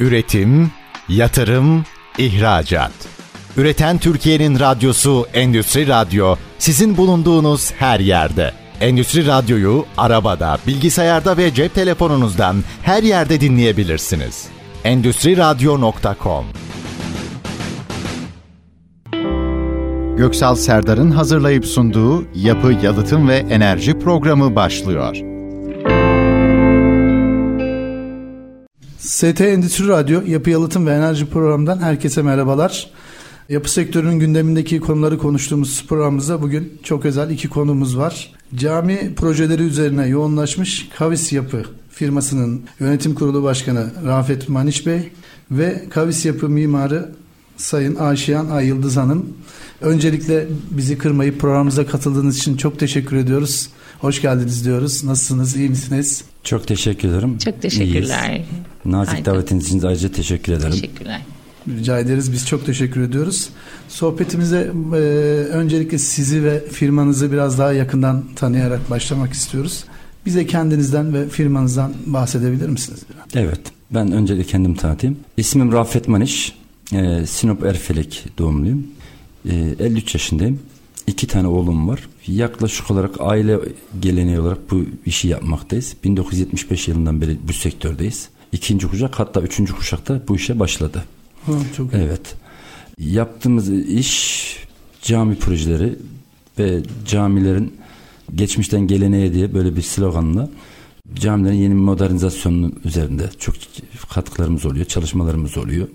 Üretim, yatırım, ihracat. Üreten Türkiye'nin radyosu Endüstri Radyo sizin bulunduğunuz her yerde. Endüstri Radyo'yu arabada, bilgisayarda ve cep telefonunuzdan her yerde dinleyebilirsiniz. Endüstri Radyo.com Göksal Serdar'ın hazırlayıp sunduğu Yapı, Yalıtım ve Enerji programı başlıyor. ST Endüstri Radyo Yapı Yalıtım ve Enerji programından herkese merhabalar. Yapı sektörünün gündemindeki konuları konuştuğumuz programımızda bugün çok özel iki konumuz var. Cami projeleri üzerine yoğunlaşmış Kavis Yapı firmasının yönetim kurulu başkanı Rafet Maniş Bey ve Kavis Yapı mimarı Sayın Aşiyan Ay Yıldız Hanım. Öncelikle bizi kırmayıp programımıza katıldığınız için çok teşekkür ediyoruz. Hoş geldiniz diyoruz. Nasılsınız? İyi misiniz? Çok teşekkür ederim. Çok teşekkürler. İyiyiz. Nazik Harika. davetiniz için de ayrıca teşekkür ederim. Teşekkürler. Rica ederiz. Biz çok teşekkür ediyoruz. Sohbetimize e, öncelikle sizi ve firmanızı biraz daha yakından tanıyarak başlamak istiyoruz. Bize kendinizden ve firmanızdan bahsedebilir misiniz? Evet. Ben öncelikle kendimi tanıtayım. İsmim Rafet Maniş. Ee, Sinop Erfelek doğumluyum. Ee, 53 yaşındayım. İki tane oğlum var. Yaklaşık olarak aile geleneği olarak bu işi yapmaktayız. 1975 yılından beri bu sektördeyiz. İkinci kuşak hatta üçüncü kuşakta bu işe başladı. Ha, çok iyi. Evet. Yaptığımız iş cami projeleri ve camilerin geçmişten geleneğe diye böyle bir sloganla camilerin yeni modernizasyonu üzerinde çok katkılarımız oluyor, çalışmalarımız oluyor.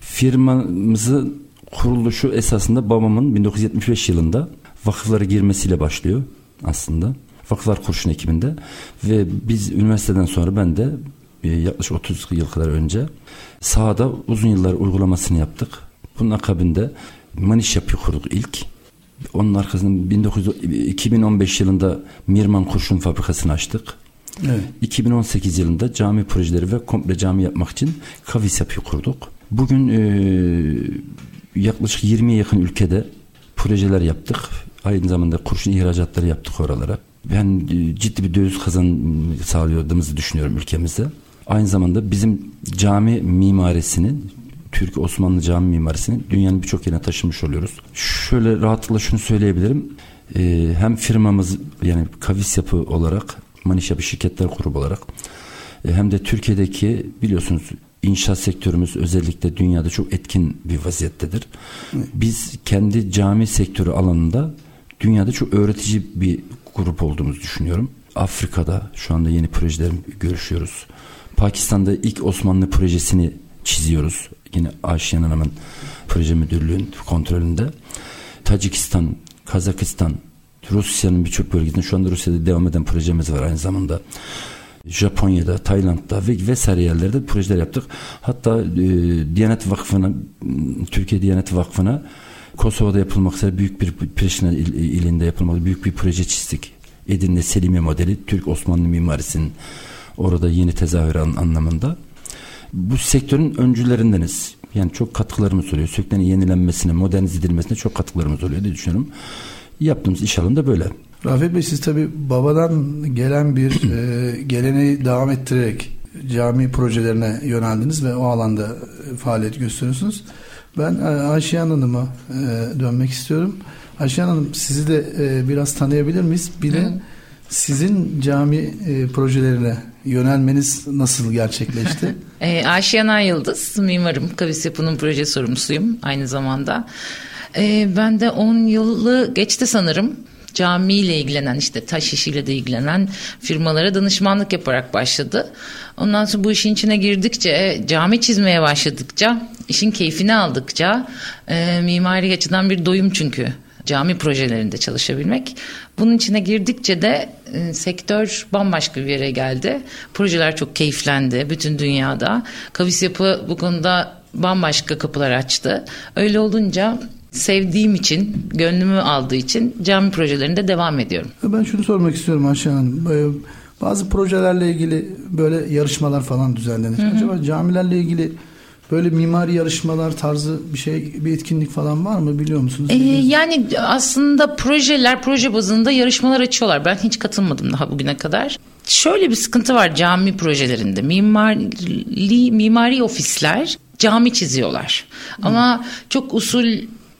Firmamızın kuruluşu esasında babamın 1975 yılında vakıflara girmesiyle başlıyor aslında. Vakıflar Kurşun ekibinde ve biz üniversiteden sonra ben de e, yaklaşık 30 yıl kadar önce sahada uzun yıllar uygulamasını yaptık. Bunun akabinde Maniş Yapı kurduk ilk. Onun arkasından 19, 2015 yılında Mirman Kurşun Fabrikası'nı açtık. Evet. 2018 yılında cami projeleri ve komple cami yapmak için kavis yapıyı kurduk. Bugün e, yaklaşık 20'ye yakın ülkede projeler yaptık. Aynı zamanda kurşun ihracatları yaptık oralara. Ben e, ciddi bir döviz kazan sağlıyordığımızı düşünüyorum ülkemizde. Aynı zamanda bizim cami mimarisini Türk Osmanlı cami mimarisini dünyanın birçok yerine taşımış oluyoruz. Şöyle rahatlıkla şunu söyleyebilirim. E, hem firmamız yani kavis yapı olarak Maniş Yapı Şirketler Grubu olarak e, hem de Türkiye'deki biliyorsunuz inşaat sektörümüz özellikle dünyada çok etkin bir vaziyettedir. Biz kendi cami sektörü alanında dünyada çok öğretici bir grup olduğumuzu düşünüyorum. Afrika'da şu anda yeni projeler görüşüyoruz. Pakistan'da ilk Osmanlı projesini çiziyoruz. Yine Ayşen Hanım'ın proje müdürlüğün kontrolünde. Tacikistan, Kazakistan, Rusya'nın birçok bölgesinde şu anda Rusya'da devam eden projemiz var aynı zamanda. Japonya'da, Tayland'da ve vesaire yerlerde projeler yaptık. Hatta e, Diyanet Vakfı'na, Türkiye Diyanet Vakfı'na Kosova'da yapılmak üzere büyük bir Priştine il, ilinde yapılmak büyük bir proje çizdik. Edirne Selimiye modeli Türk Osmanlı mimarisinin orada yeni tezahürü an- anlamında. Bu sektörün öncülerindeniz. Yani çok katkılarımız oluyor. Sektörün yenilenmesine, modernize edilmesine çok katkılarımız oluyor diye düşünüyorum. Yaptığımız iş alanı da böyle. Rafet Bey siz tabi babadan gelen bir e, geleneği devam ettirerek cami projelerine yöneldiniz ve o alanda faaliyet gösteriyorsunuz. Ben e, Ayşeyan Hanım'a e, dönmek istiyorum. Ayşeyan Hanım sizi de e, biraz tanıyabilir miyiz? Bir de sizin cami e, projelerine yönelmeniz nasıl gerçekleşti? Ee, Ayşe Ay Yıldız, mimarım. Kavis Yapı'nın proje sorumlusuyum aynı zamanda. Ben de 10 yılı geçti sanırım. Camiyle ilgilenen işte taş işiyle de ilgilenen firmalara danışmanlık yaparak başladı. Ondan sonra bu işin içine girdikçe, cami çizmeye başladıkça, işin keyfini aldıkça e, mimari açıdan bir doyum çünkü cami projelerinde çalışabilmek. Bunun içine girdikçe de e, sektör bambaşka bir yere geldi. Projeler çok keyiflendi bütün dünyada. Kavis yapı bu konuda bambaşka kapılar açtı. Öyle olunca sevdiğim için, gönlümü aldığı için cami projelerinde devam ediyorum. Ben şunu sormak istiyorum Ayşe Hanım. Ee, Bazı projelerle ilgili böyle yarışmalar falan düzenlenir. Acaba camilerle ilgili böyle mimari yarışmalar tarzı bir şey, bir etkinlik falan var mı biliyor musunuz? Ee, yani aslında projeler proje bazında yarışmalar açıyorlar. Ben hiç katılmadım daha bugüne kadar. şöyle bir sıkıntı var cami projelerinde. Mimari, mimari ofisler cami çiziyorlar. Ama çok usul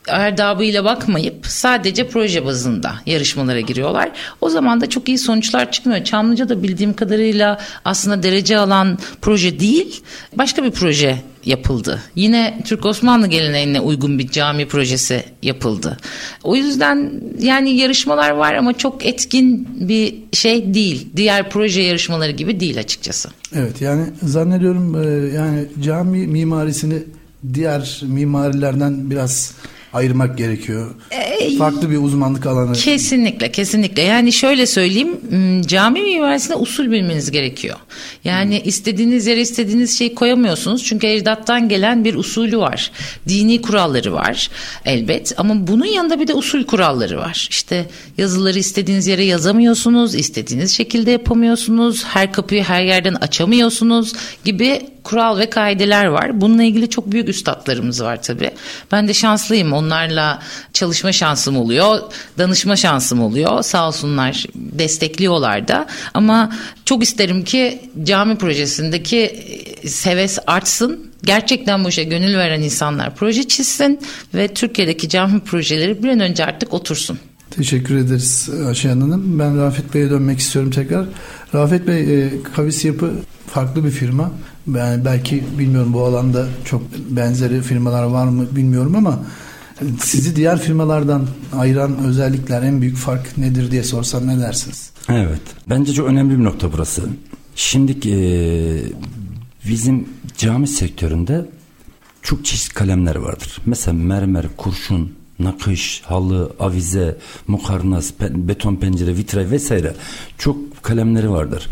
erdabıyla bakmayıp sadece proje bazında yarışmalara giriyorlar. O zaman da çok iyi sonuçlar çıkmıyor. Çamlıca da bildiğim kadarıyla aslında derece alan proje değil, başka bir proje yapıldı. Yine Türk Osmanlı geleneğine uygun bir cami projesi yapıldı. O yüzden yani yarışmalar var ama çok etkin bir şey değil. Diğer proje yarışmaları gibi değil açıkçası. Evet yani zannediyorum e, yani cami mimarisini diğer mimarilerden biraz ayırmak gerekiyor. Ee, Farklı bir uzmanlık alanı. Kesinlikle kesinlikle. Yani şöyle söyleyeyim cami mimarisinde usul bilmeniz gerekiyor. Yani hmm. istediğiniz yere istediğiniz şeyi koyamıyorsunuz. Çünkü ecdattan gelen bir usulü var. Dini kuralları var elbet. Ama bunun yanında bir de usul kuralları var. İşte yazıları istediğiniz yere yazamıyorsunuz. istediğiniz şekilde yapamıyorsunuz. Her kapıyı her yerden açamıyorsunuz gibi kural ve kaideler var. Bununla ilgili çok büyük üstadlarımız var tabii. Ben de şanslıyım. Onlarla çalışma şansım oluyor. Danışma şansım oluyor. Sağ olsunlar destekliyorlar da. Ama çok isterim ki cami projesindeki seves artsın. Gerçekten bu işe gönül veren insanlar proje çizsin ve Türkiye'deki cami projeleri bir an önce artık otursun. Teşekkür ederiz Ayşe Hanım. Ben Rafet Bey'e dönmek istiyorum tekrar. Rafet Bey, e, Kavis Yapı farklı bir firma. Yani belki bilmiyorum bu alanda çok benzeri firmalar var mı bilmiyorum ama sizi diğer firmalardan ayıran özellikler en büyük fark nedir diye sorsam ne dersiniz? Evet. Bence çok önemli bir nokta burası. Şimdi e, bizim cami sektöründe çok çeşitli kalemler vardır. Mesela mermer, kurşun, nakış, halı, avize, mukarnas, beton pencere, vitray vesaire çok kalemleri vardır.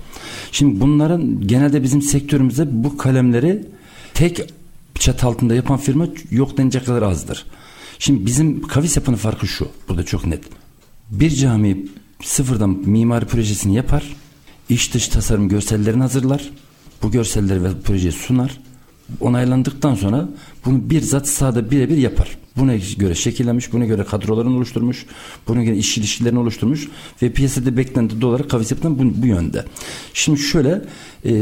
Şimdi bunların genelde bizim sektörümüzde bu kalemleri tek çat altında yapan firma yok denecek kadar azdır. Şimdi bizim kavis yapanın farkı şu. Burada çok net. Bir cami sıfırdan mimari projesini yapar. iç dış tasarım görsellerini hazırlar. Bu görselleri ve projeyi sunar. Onaylandıktan sonra bunu bir zat sahada birebir yapar. Buna göre şekillenmiş, buna göre kadrolarını oluşturmuş, buna göre iş ilişkilerini oluşturmuş ve piyasada beklenti doları kavis yapılan bu, bu yönde. Şimdi şöyle e,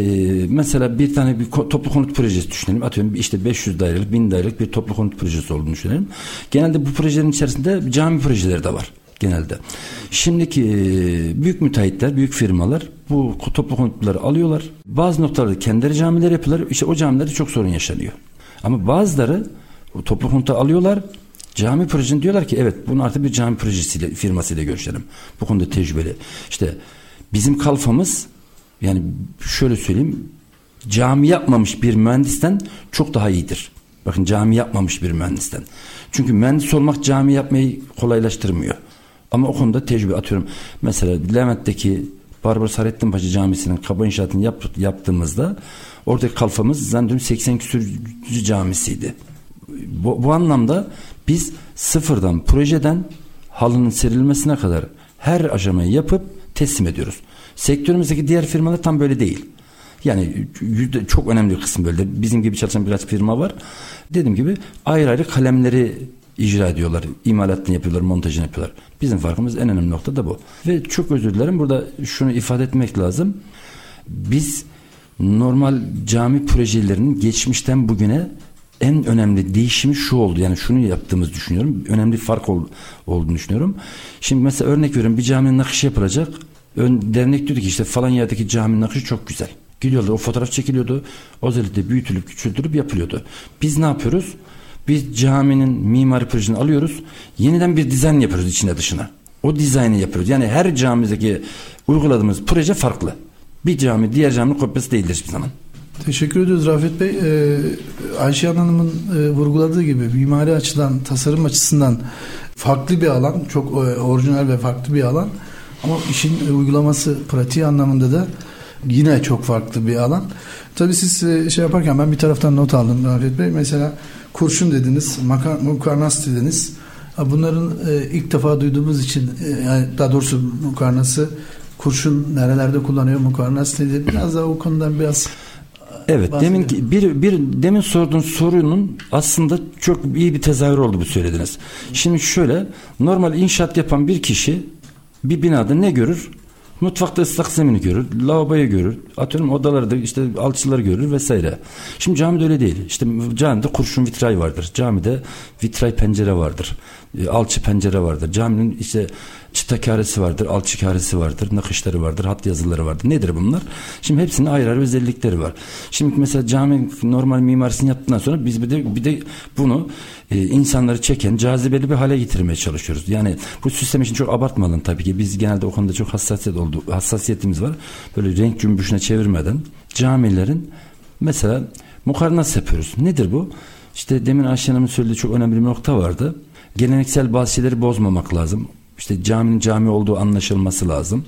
mesela bir tane bir toplu konut projesi düşünelim. Atıyorum işte 500 dairelik, 1000 dairelik bir toplu konut projesi olduğunu düşünelim. Genelde bu projelerin içerisinde cami projeleri de var genelde. Şimdiki e, büyük müteahhitler, büyük firmalar bu toplu konutları alıyorlar. Bazı noktalarda kendileri camiler yapıyorlar. İşte o camilerde çok sorun yaşanıyor. Ama bazıları toplu konuta alıyorlar. Cami projesini diyorlar ki evet bunu artık bir cami projesiyle firmasıyla görüşelim. Bu konuda tecrübeli. İşte bizim kalfamız yani şöyle söyleyeyim cami yapmamış bir mühendisten çok daha iyidir. Bakın cami yapmamış bir mühendisten. Çünkü mühendis olmak cami yapmayı kolaylaştırmıyor. Ama o konuda tecrübe atıyorum. Mesela Levent'teki Barbaros Sarettin Paşa Camisi'nin kaba inşaatını yap, yaptığımızda oradaki kalfamız zannediyorum 80 küsur camisiydi bu, bu anlamda biz sıfırdan projeden halının serilmesine kadar her aşamayı yapıp teslim ediyoruz. Sektörümüzdeki diğer firmalar tam böyle değil. Yani yüzde, çok önemli bir kısım böyle. Bizim gibi çalışan birkaç firma var. Dediğim gibi ayrı ayrı kalemleri icra ediyorlar. İmalatını yapıyorlar, montajını yapıyorlar. Bizim farkımız en önemli nokta da bu. Ve çok özür dilerim. Burada şunu ifade etmek lazım. Biz normal cami projelerinin geçmişten bugüne en önemli değişimi şu oldu. Yani şunu yaptığımız düşünüyorum. Önemli fark ol, olduğunu düşünüyorum. Şimdi mesela örnek veriyorum bir caminin nakışı yapılacak. Ön, dernek diyordu ki işte falan yerdeki caminin nakışı çok güzel. Gidiyorlar o fotoğraf çekiliyordu. Özellikle büyütülüp küçültülüp yapılıyordu. Biz ne yapıyoruz? Biz caminin mimari projesini alıyoruz. Yeniden bir dizayn yapıyoruz içine dışına. O dizaynı yapıyoruz. Yani her camimizdeki uyguladığımız proje farklı. Bir cami diğer caminin kopyası değildir hiçbir zaman. Teşekkür ediyoruz Rafet Bey. Ee, Ayşe Hanım'ın e, vurguladığı gibi mimari açıdan, tasarım açısından farklı bir alan. Çok e, orijinal ve farklı bir alan. Ama işin uygulaması pratiği anlamında da yine çok farklı bir alan. Tabii siz e, şey yaparken ben bir taraftan not aldım Rafet Bey. Mesela kurşun dediniz, mukarnas dediniz. Bunların e, ilk defa duyduğumuz için e, yani daha doğrusu mukarnası kurşun nerelerde kullanıyor mukarnas nedir? Biraz daha o konudan biraz Evet demin bir bir demin sorduğun sorunun aslında çok iyi bir tezahür oldu bu söylediniz. Şimdi şöyle normal inşaat yapan bir kişi bir binada ne görür? Mutfakta ıslak zemini görür, lavaboyu görür, atıyorum odalarda işte alçıları görür vesaire. Şimdi camide öyle değil. İşte camide kurşun vitray vardır. Camide vitray pencere vardır. E, alçı pencere vardır. Caminin işte çıta karesi vardır, alçı karesi vardır, nakışları vardır, hat yazıları vardır. Nedir bunlar? Şimdi hepsinin ayrı ayrı özellikleri var. Şimdi mesela cami normal mimarisini yaptıktan sonra biz bir de bir de bunu e, insanları çeken cazibeli bir hale getirmeye çalışıyoruz. Yani bu süsleme için çok abartmayalım tabii ki. Biz genelde o konuda çok hassasiyet oldu, hassasiyetimiz var. Böyle renk cümbüşüne çevirmeden camilerin mesela mukarnas yapıyoruz. Nedir bu? İşte demin Ayşe Hanım'ın söylediği çok önemli bir nokta vardı. Geleneksel bazı şeyleri bozmamak lazım. İşte caminin cami olduğu anlaşılması lazım.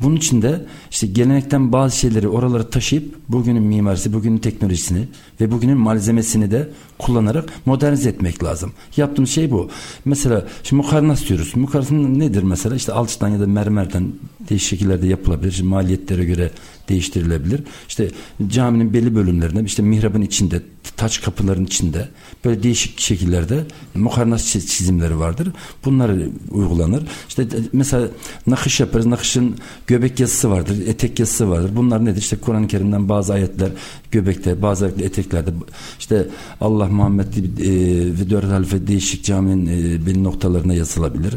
Bunun için de işte gelenekten bazı şeyleri oralara taşıyıp bugünün mimarisi, bugünün teknolojisini ve bugünün malzemesini de kullanarak modernize etmek lazım. Yaptığımız şey bu. Mesela şimdi mukarnas diyoruz. Mukarnas nedir mesela? İşte alçıdan ya da mermerden değişik şekillerde yapılabilir. Şimdi maliyetlere göre değiştirilebilir. İşte caminin belli bölümlerinde işte mihrabın içinde taç kapıların içinde böyle değişik şekillerde mukarnas çizimleri vardır. Bunlar uygulanır. İşte mesela nakış yaparız. Nakışın göbek yazısı vardır, etek yazısı vardır. Bunlar nedir? İşte Kur'an-ı Kerim'den bazı ayetler göbekte, bazı eteklerde işte Allah Muhammed e, ve dört halife değişik caminin e, belli noktalarına yazılabilir.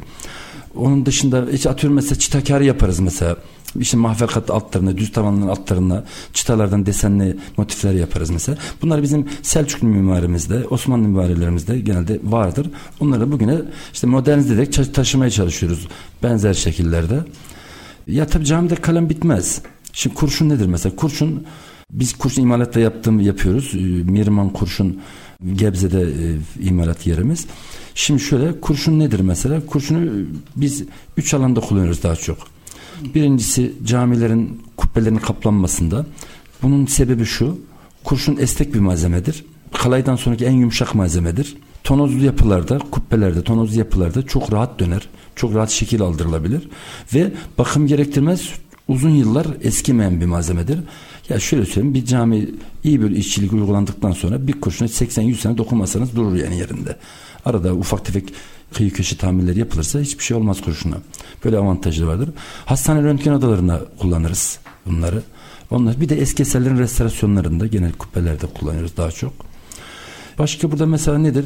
Onun dışında hiç atıyorum mesela çıtakar yaparız mesela. İşte mahfakat altlarına, düz tavanların altlarına çıtalardan desenli motifler yaparız mesela. Bunlar bizim Selçuklu mimarimizde, Osmanlı mimarilerimizde genelde vardır. Onları bugüne işte modernize ederek taşımaya çalışıyoruz benzer şekillerde. Ya tabii camide kalem bitmez. Şimdi kurşun nedir mesela? Kurşun biz kurşun imalatla yaptığım yapıyoruz. Ee, Mirman kurşun Gebze'de e, imalat yerimiz. Şimdi şöyle kurşun nedir mesela? Kurşunu biz üç alanda kullanıyoruz daha çok. Birincisi camilerin kubbelerinin kaplanmasında. Bunun sebebi şu. Kurşun esnek bir malzemedir. Kalaydan sonraki en yumuşak malzemedir. Tonozlu yapılarda, kubbelerde, tonozlu yapılarda çok rahat döner. Çok rahat şekil aldırılabilir. Ve bakım gerektirmez uzun yıllar eskimeyen bir malzemedir. Ya şöyle söyleyeyim bir cami iyi bir işçilik uygulandıktan sonra bir kurşuna 80-100 sene dokunmasanız durur yani yerinde. Arada ufak tefek kıyı köşe tamirleri yapılırsa hiçbir şey olmaz kurşuna. Böyle avantajı vardır. Hastane röntgen odalarına kullanırız bunları. Onlar bir de eski eserlerin restorasyonlarında genel kubbelerde kullanıyoruz daha çok. Başka burada mesela nedir?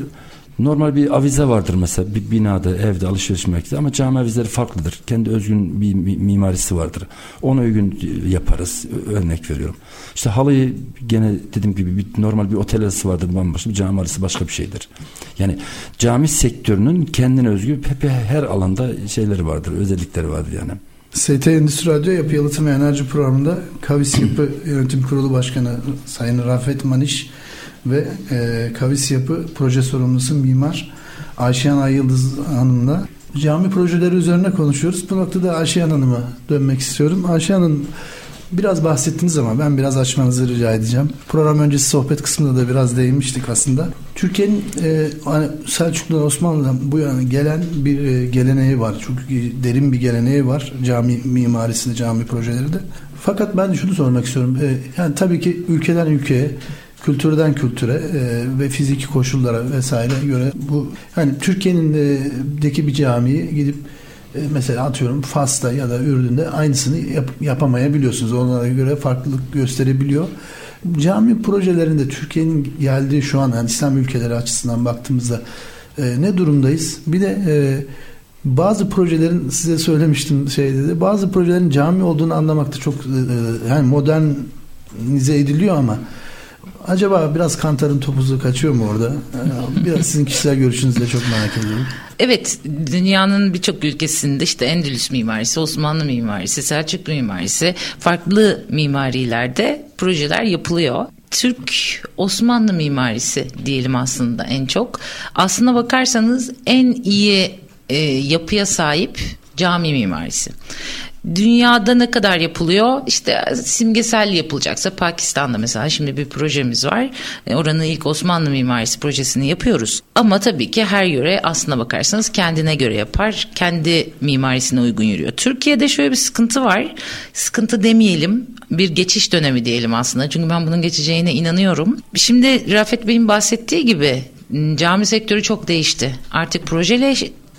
Normal bir avize vardır mesela bir binada, evde, alışveriş merkezi ama cami avizeleri farklıdır. Kendi özgün bir mimarisi vardır. Ona uygun yaparız. Örnek veriyorum. İşte halıyı gene dediğim gibi bir, normal bir otel arası vardır bambaşka bir cami arası başka bir şeydir. Yani cami sektörünün kendine özgü hep her alanda şeyleri vardır, özellikleri vardır yani. ST Endüstri Radyo Yapı Yalıtım ve Enerji Programı'nda Kavis Yapı Yönetim Kurulu Başkanı Sayın Rafet Maniş ve e, Kavis Yapı Proje Sorumlusu Mimar Ayşehan Ayyıldız Hanım'la cami projeleri üzerine konuşuyoruz. Bu noktada Ayşehan Hanım'a dönmek istiyorum. Ayşehan Hanım biraz bahsettiniz ama ben biraz açmanızı rica edeceğim. Program öncesi sohbet kısmında da biraz değinmiştik aslında. Türkiye'nin e, hani Selçuklu'dan Osmanlı'dan bu yana gelen bir e, geleneği var. Çok derin bir geleneği var cami mimarisinde, cami projeleri de. Fakat ben şunu sormak istiyorum. E, yani tabii ki ülkeden ülkeye kültürden kültüre e, ve fiziki koşullara vesaire göre bu hani Türkiye'nin e, deki bir camiyi gidip e, mesela atıyorum Fas'ta ya da Ürdün'de aynısını yap, yapamayabiliyorsunuz. Onlara göre farklılık gösterebiliyor. Cami projelerinde Türkiye'nin geldiği şu an yani İslam ülkeleri açısından baktığımızda e, ne durumdayız? Bir de e, bazı projelerin size söylemiştim şey dedi. Bazı projelerin cami olduğunu anlamakta çok e, yani modernize ediliyor ama Acaba biraz kantarın topuzu kaçıyor mu orada? Biraz sizin kişisel görüşünüzü de çok merak ediyorum. Evet, dünyanın birçok ülkesinde işte Endülüs mimarisi, Osmanlı mimarisi, Selçuklu mimarisi, farklı mimarilerde projeler yapılıyor. Türk Osmanlı mimarisi diyelim aslında en çok. Aslına bakarsanız en iyi e, yapıya sahip cami mimarisi. Dünyada ne kadar yapılıyor? İşte simgesel yapılacaksa Pakistan'da mesela şimdi bir projemiz var. E, oranın ilk Osmanlı mimarisi projesini yapıyoruz. Ama tabii ki her yöre aslına bakarsanız kendine göre yapar. Kendi mimarisine uygun yürüyor. Türkiye'de şöyle bir sıkıntı var. Sıkıntı demeyelim. Bir geçiş dönemi diyelim aslında. Çünkü ben bunun geçeceğine inanıyorum. Şimdi Rafet Bey'in bahsettiği gibi cami sektörü çok değişti. Artık projele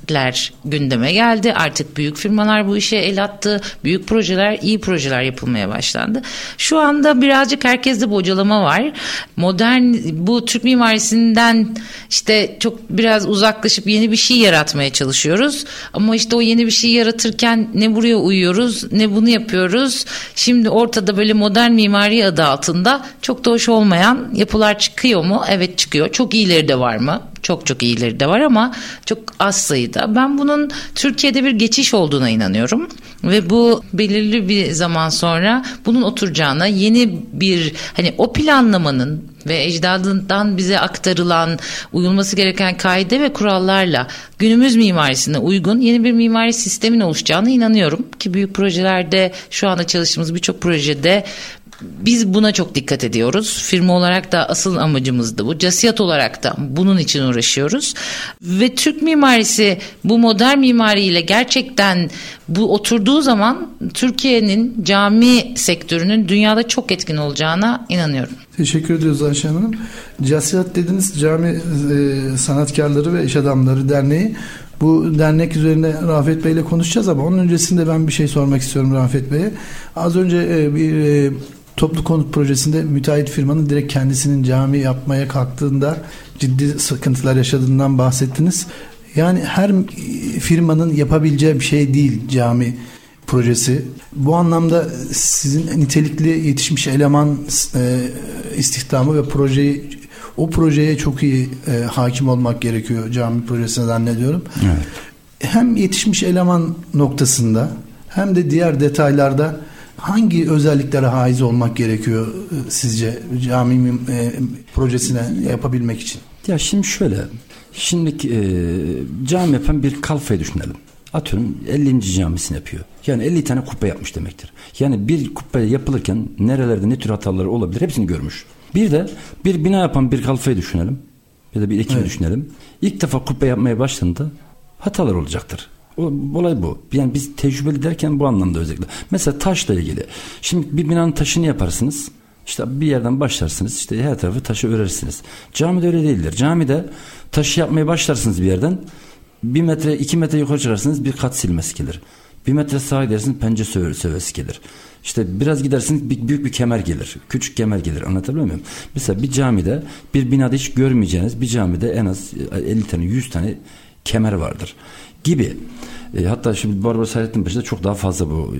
projeler gündeme geldi. Artık büyük firmalar bu işe el attı. Büyük projeler, iyi projeler yapılmaya başlandı. Şu anda birazcık herkeste bocalama var. Modern bu Türk mimarisinden işte çok biraz uzaklaşıp yeni bir şey yaratmaya çalışıyoruz. Ama işte o yeni bir şey yaratırken ne buraya uyuyoruz ne bunu yapıyoruz. Şimdi ortada böyle modern mimari adı altında çok da hoş olmayan yapılar çıkıyor mu? Evet çıkıyor. Çok iyileri de var mı? Çok çok iyileri de var ama çok az sayıda. Ben bunun Türkiye'de bir geçiş olduğuna inanıyorum. Ve bu belirli bir zaman sonra bunun oturacağına yeni bir hani o planlamanın ve ecdadından bize aktarılan uyulması gereken kaide ve kurallarla günümüz mimarisine uygun yeni bir mimari sistemin oluşacağına inanıyorum ki büyük projelerde şu anda çalıştığımız birçok projede biz buna çok dikkat ediyoruz. Firma olarak da asıl amacımız da bu. Casiyat olarak da bunun için uğraşıyoruz. Ve Türk mimarisi bu modern mimariyle gerçekten bu oturduğu zaman Türkiye'nin cami sektörünün dünyada çok etkin olacağına inanıyorum. Teşekkür ediyoruz Ayşe Hanım. Casiyat dediniz Cami e, Sanatkarları ve İş Adamları Derneği. Bu dernek üzerine Rafet Bey ile konuşacağız ama onun öncesinde ben bir şey sormak istiyorum Rafet Bey'e. Az önce e, bir e, toplu konut projesinde müteahhit firmanın direkt kendisinin cami yapmaya kalktığında ciddi sıkıntılar yaşadığından bahsettiniz. Yani her firmanın yapabileceği bir şey değil cami projesi. Bu anlamda sizin nitelikli yetişmiş eleman e, istihdamı ve projeyi o projeye çok iyi e, hakim olmak gerekiyor cami projesine zannediyorum. Evet. Hem yetişmiş eleman noktasında hem de diğer detaylarda hangi özelliklere haiz olmak gerekiyor e, sizce cami e, projesine yapabilmek için? Ya şimdi şöyle, şimdi e, cami yapan bir kalfayı düşünelim. Atıyorum 50. camisini yapıyor. Yani 50 tane kubbe yapmış demektir. Yani bir kubbe yapılırken nerelerde ne tür hataları olabilir hepsini görmüş. Bir de bir bina yapan bir kalfayı düşünelim. Ya da bir ekibi evet. düşünelim. İlk defa kubbe yapmaya başladığında hatalar olacaktır. Olay bu. Yani biz tecrübeli derken bu anlamda özellikle. Mesela taşla ilgili. Şimdi bir binanın taşını yaparsınız. İşte bir yerden başlarsınız. İşte her tarafı taşı örersiniz. Camide öyle değildir. Camide taşı yapmaya başlarsınız bir yerden. Bir metre iki metre yukarı çıkarsınız bir kat silmesi gelir. Bir metre sağa gidersiniz pence sövesi gelir. İşte biraz gidersiniz bir, büyük bir kemer gelir. Küçük kemer gelir. Anlatabiliyor muyum? Mesela bir camide bir binada hiç görmeyeceğiniz bir camide en az 50 tane 100 tane kemer vardır gibi. E, hatta şimdi Barbaros Hayrettin Paşa'da çok daha fazla bu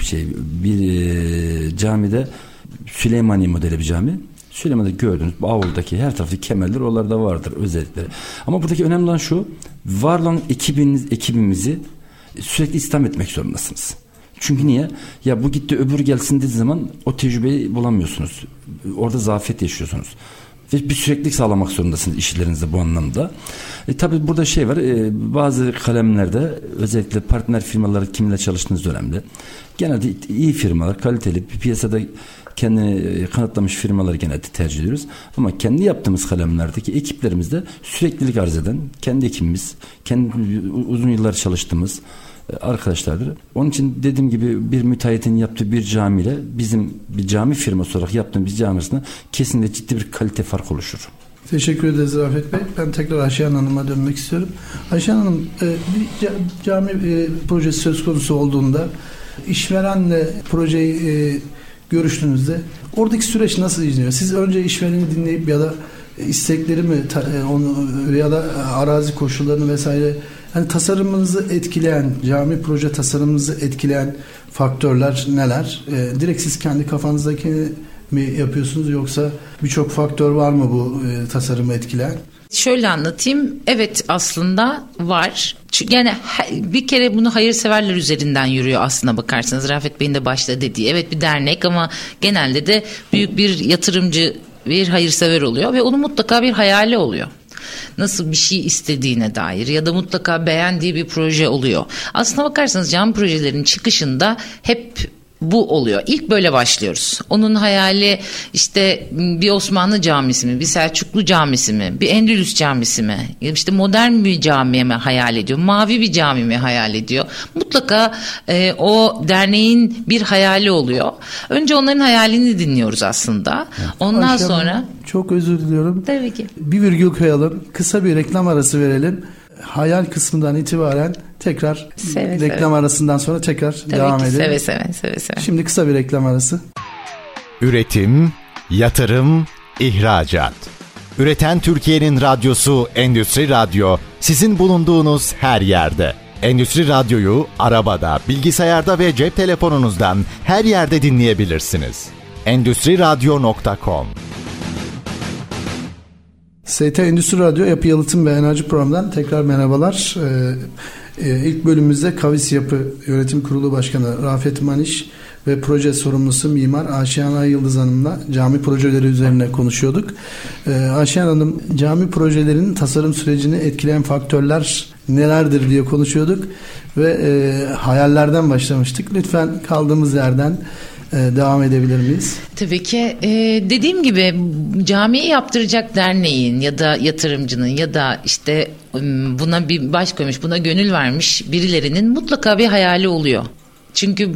şey bir e, camide Süleymaniye modeli bir cami. Süleyman'da gördüğünüz avuldaki her taraftaki kemerler oralarda vardır özellikleri. Ama buradaki önemli olan şu var olan ekibiniz, ekibimizi sürekli istihdam etmek zorundasınız. Çünkü niye? Ya bu gitti öbür gelsin dediği zaman o tecrübeyi bulamıyorsunuz. Orada zafiyet yaşıyorsunuz ve bir süreklilik sağlamak zorundasınız işlerinizde bu anlamda. E, tabii burada şey var e, bazı kalemlerde özellikle partner firmaları kimle çalıştığınız önemli. Genelde iyi firmalar kaliteli bir piyasada kendini e, kanıtlamış firmaları genelde tercih ediyoruz. Ama kendi yaptığımız kalemlerdeki ekiplerimizde süreklilik arz eden kendi ekibimiz, kendi uzun yıllar çalıştığımız arkadaşlardır. Onun için dediğim gibi bir müteahhitin yaptığı bir camiyle bizim bir cami firması olarak yaptığımız bir camisinde kesinlikle ciddi bir kalite fark oluşur. Teşekkür ederiz Rafet Bey. Ben tekrar Ayşen Hanım'a dönmek istiyorum. Ayşen Hanım e, bir cami e, projesi söz konusu olduğunda işverenle projeyi görüştüğünüzde oradaki süreç nasıl izliyor? Siz önce işvereni dinleyip ya da istekleri mi onu ya da arazi koşullarını vesaire Hani tasarımınızı etkileyen, cami proje tasarımınızı etkileyen faktörler neler? E, direkt siz kendi kafanızdaki mi yapıyorsunuz yoksa birçok faktör var mı bu e, tasarımı etkileyen? Şöyle anlatayım. Evet aslında var. Yani bir kere bunu hayırseverler üzerinden yürüyor aslına bakarsanız. Rafet Bey'in de başta dediği. Evet bir dernek ama genelde de büyük bir yatırımcı bir hayırsever oluyor ve onun mutlaka bir hayali oluyor nasıl bir şey istediğine dair ya da mutlaka beğendiği bir proje oluyor. Aslına bakarsanız cam projelerin çıkışında hep bu oluyor. İlk böyle başlıyoruz. Onun hayali işte bir Osmanlı camisi mi, bir Selçuklu camisi mi, bir Endülüs camisi mi, işte modern bir cami mi hayal ediyor, mavi bir cami mi hayal ediyor. Mutlaka e, o derneğin bir hayali oluyor. Önce onların hayalini dinliyoruz aslında. Ondan Ayşe sonra... Çok özür diliyorum. Tabii ki. Bir virgül koyalım. Kısa bir reklam arası verelim. Hayal kısmından itibaren tekrar Seve reklam seve. arasından sonra tekrar Tabii devam ki edelim. seve seve seve seve. Şimdi kısa bir reklam arası. Üretim, yatırım, ihracat. Üreten Türkiye'nin radyosu Endüstri Radyo sizin bulunduğunuz her yerde. Endüstri Radyo'yu arabada, bilgisayarda ve cep telefonunuzdan her yerde dinleyebilirsiniz. Endüstriradyo.com ST Endüstri Radyo Yapı Yalıtım ve Enerji Programı'ndan tekrar merhabalar. Ee, e, ilk bölümümüzde Kavis Yapı Yönetim Kurulu Başkanı Rafet Maniş ve proje sorumlusu Mimar Aşiyan Ay Yıldız Hanım'la cami projeleri üzerine konuşuyorduk. Ee, Aşiyan Hanım cami projelerinin tasarım sürecini etkileyen faktörler nelerdir diye konuşuyorduk ve e, hayallerden başlamıştık. Lütfen kaldığımız yerden devam edebilir miyiz? Tabii ki e, dediğim gibi camiyi yaptıracak derneğin ya da yatırımcının ya da işte buna bir baş koymuş buna gönül vermiş birilerinin mutlaka bir hayali oluyor. Çünkü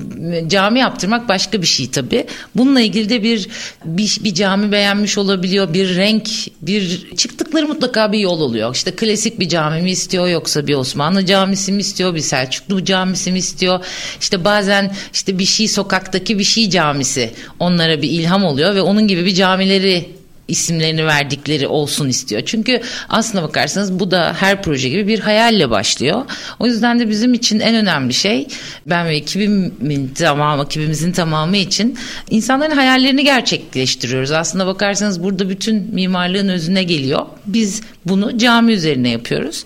cami yaptırmak başka bir şey tabii. Bununla ilgili de bir, bir bir cami beğenmiş olabiliyor, bir renk, bir çıktıkları mutlaka bir yol oluyor. İşte klasik bir cami mi istiyor yoksa bir Osmanlı camisi mi istiyor, bir Selçuklu camisi mi istiyor? İşte bazen işte bir şey sokaktaki bir şey camisi onlara bir ilham oluyor ve onun gibi bir camileri isimlerini verdikleri olsun istiyor. Çünkü aslına bakarsanız bu da her proje gibi bir hayalle başlıyor. O yüzden de bizim için en önemli şey ben ve ekibimin tamamı, ekibimizin tamamı için insanların hayallerini gerçekleştiriyoruz. Aslına bakarsanız burada bütün mimarlığın özüne geliyor. Biz bunu cami üzerine yapıyoruz.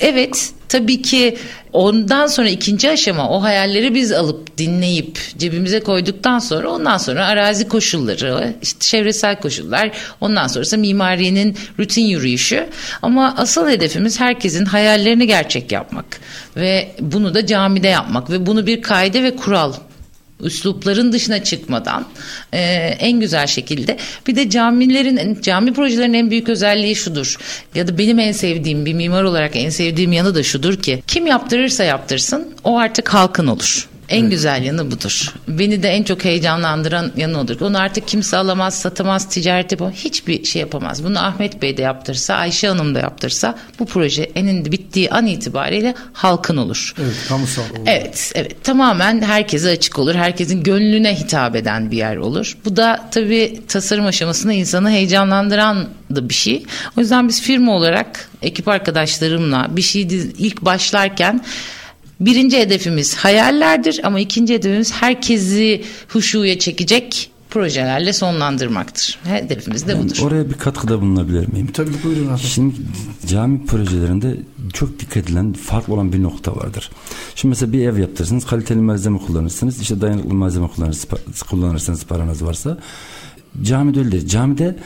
Evet tabii ki ondan sonra ikinci aşama o hayalleri biz alıp dinleyip cebimize koyduktan sonra ondan sonra arazi koşulları işte çevresel koşullar ondan sonrası mimariyenin rutin yürüyüşü. Ama asıl hedefimiz herkesin hayallerini gerçek yapmak ve bunu da camide yapmak ve bunu bir kaide ve kural üslupların dışına çıkmadan e, en güzel şekilde bir de camilerin cami projelerinin en büyük özelliği şudur ya da benim en sevdiğim bir mimar olarak en sevdiğim yanı da şudur ki kim yaptırırsa yaptırsın o artık halkın olur. En güzel yanı budur. Beni de en çok heyecanlandıran yanı odur. Onu artık kimse alamaz, satamaz, ticaret yapamaz. Hiçbir şey yapamaz. Bunu Ahmet Bey de yaptırsa, Ayşe Hanım da yaptırsa bu proje eninde bittiği an itibariyle halkın olur. Evet, kamusal. olur. Evet, evet. Tamamen herkese açık olur. Herkesin gönlüne hitap eden bir yer olur. Bu da tabii tasarım aşamasında insanı heyecanlandıran da bir şey. O yüzden biz firma olarak ekip arkadaşlarımla bir şey ilk başlarken birinci hedefimiz hayallerdir ama ikinci hedefimiz herkesi huşuya çekecek projelerle sonlandırmaktır. Hedefimiz de budur. Oraya bir katkıda bulunabilir miyim? Tabii buyurun Rafet. Şimdi cami projelerinde çok dikkat edilen farklı olan bir nokta vardır. Şimdi mesela bir ev yaptırırsınız, kaliteli malzeme kullanırsınız, işte dayanıklı malzeme kullanırsınız, kullanırsanız paranız varsa. Camide öyle değil. Camide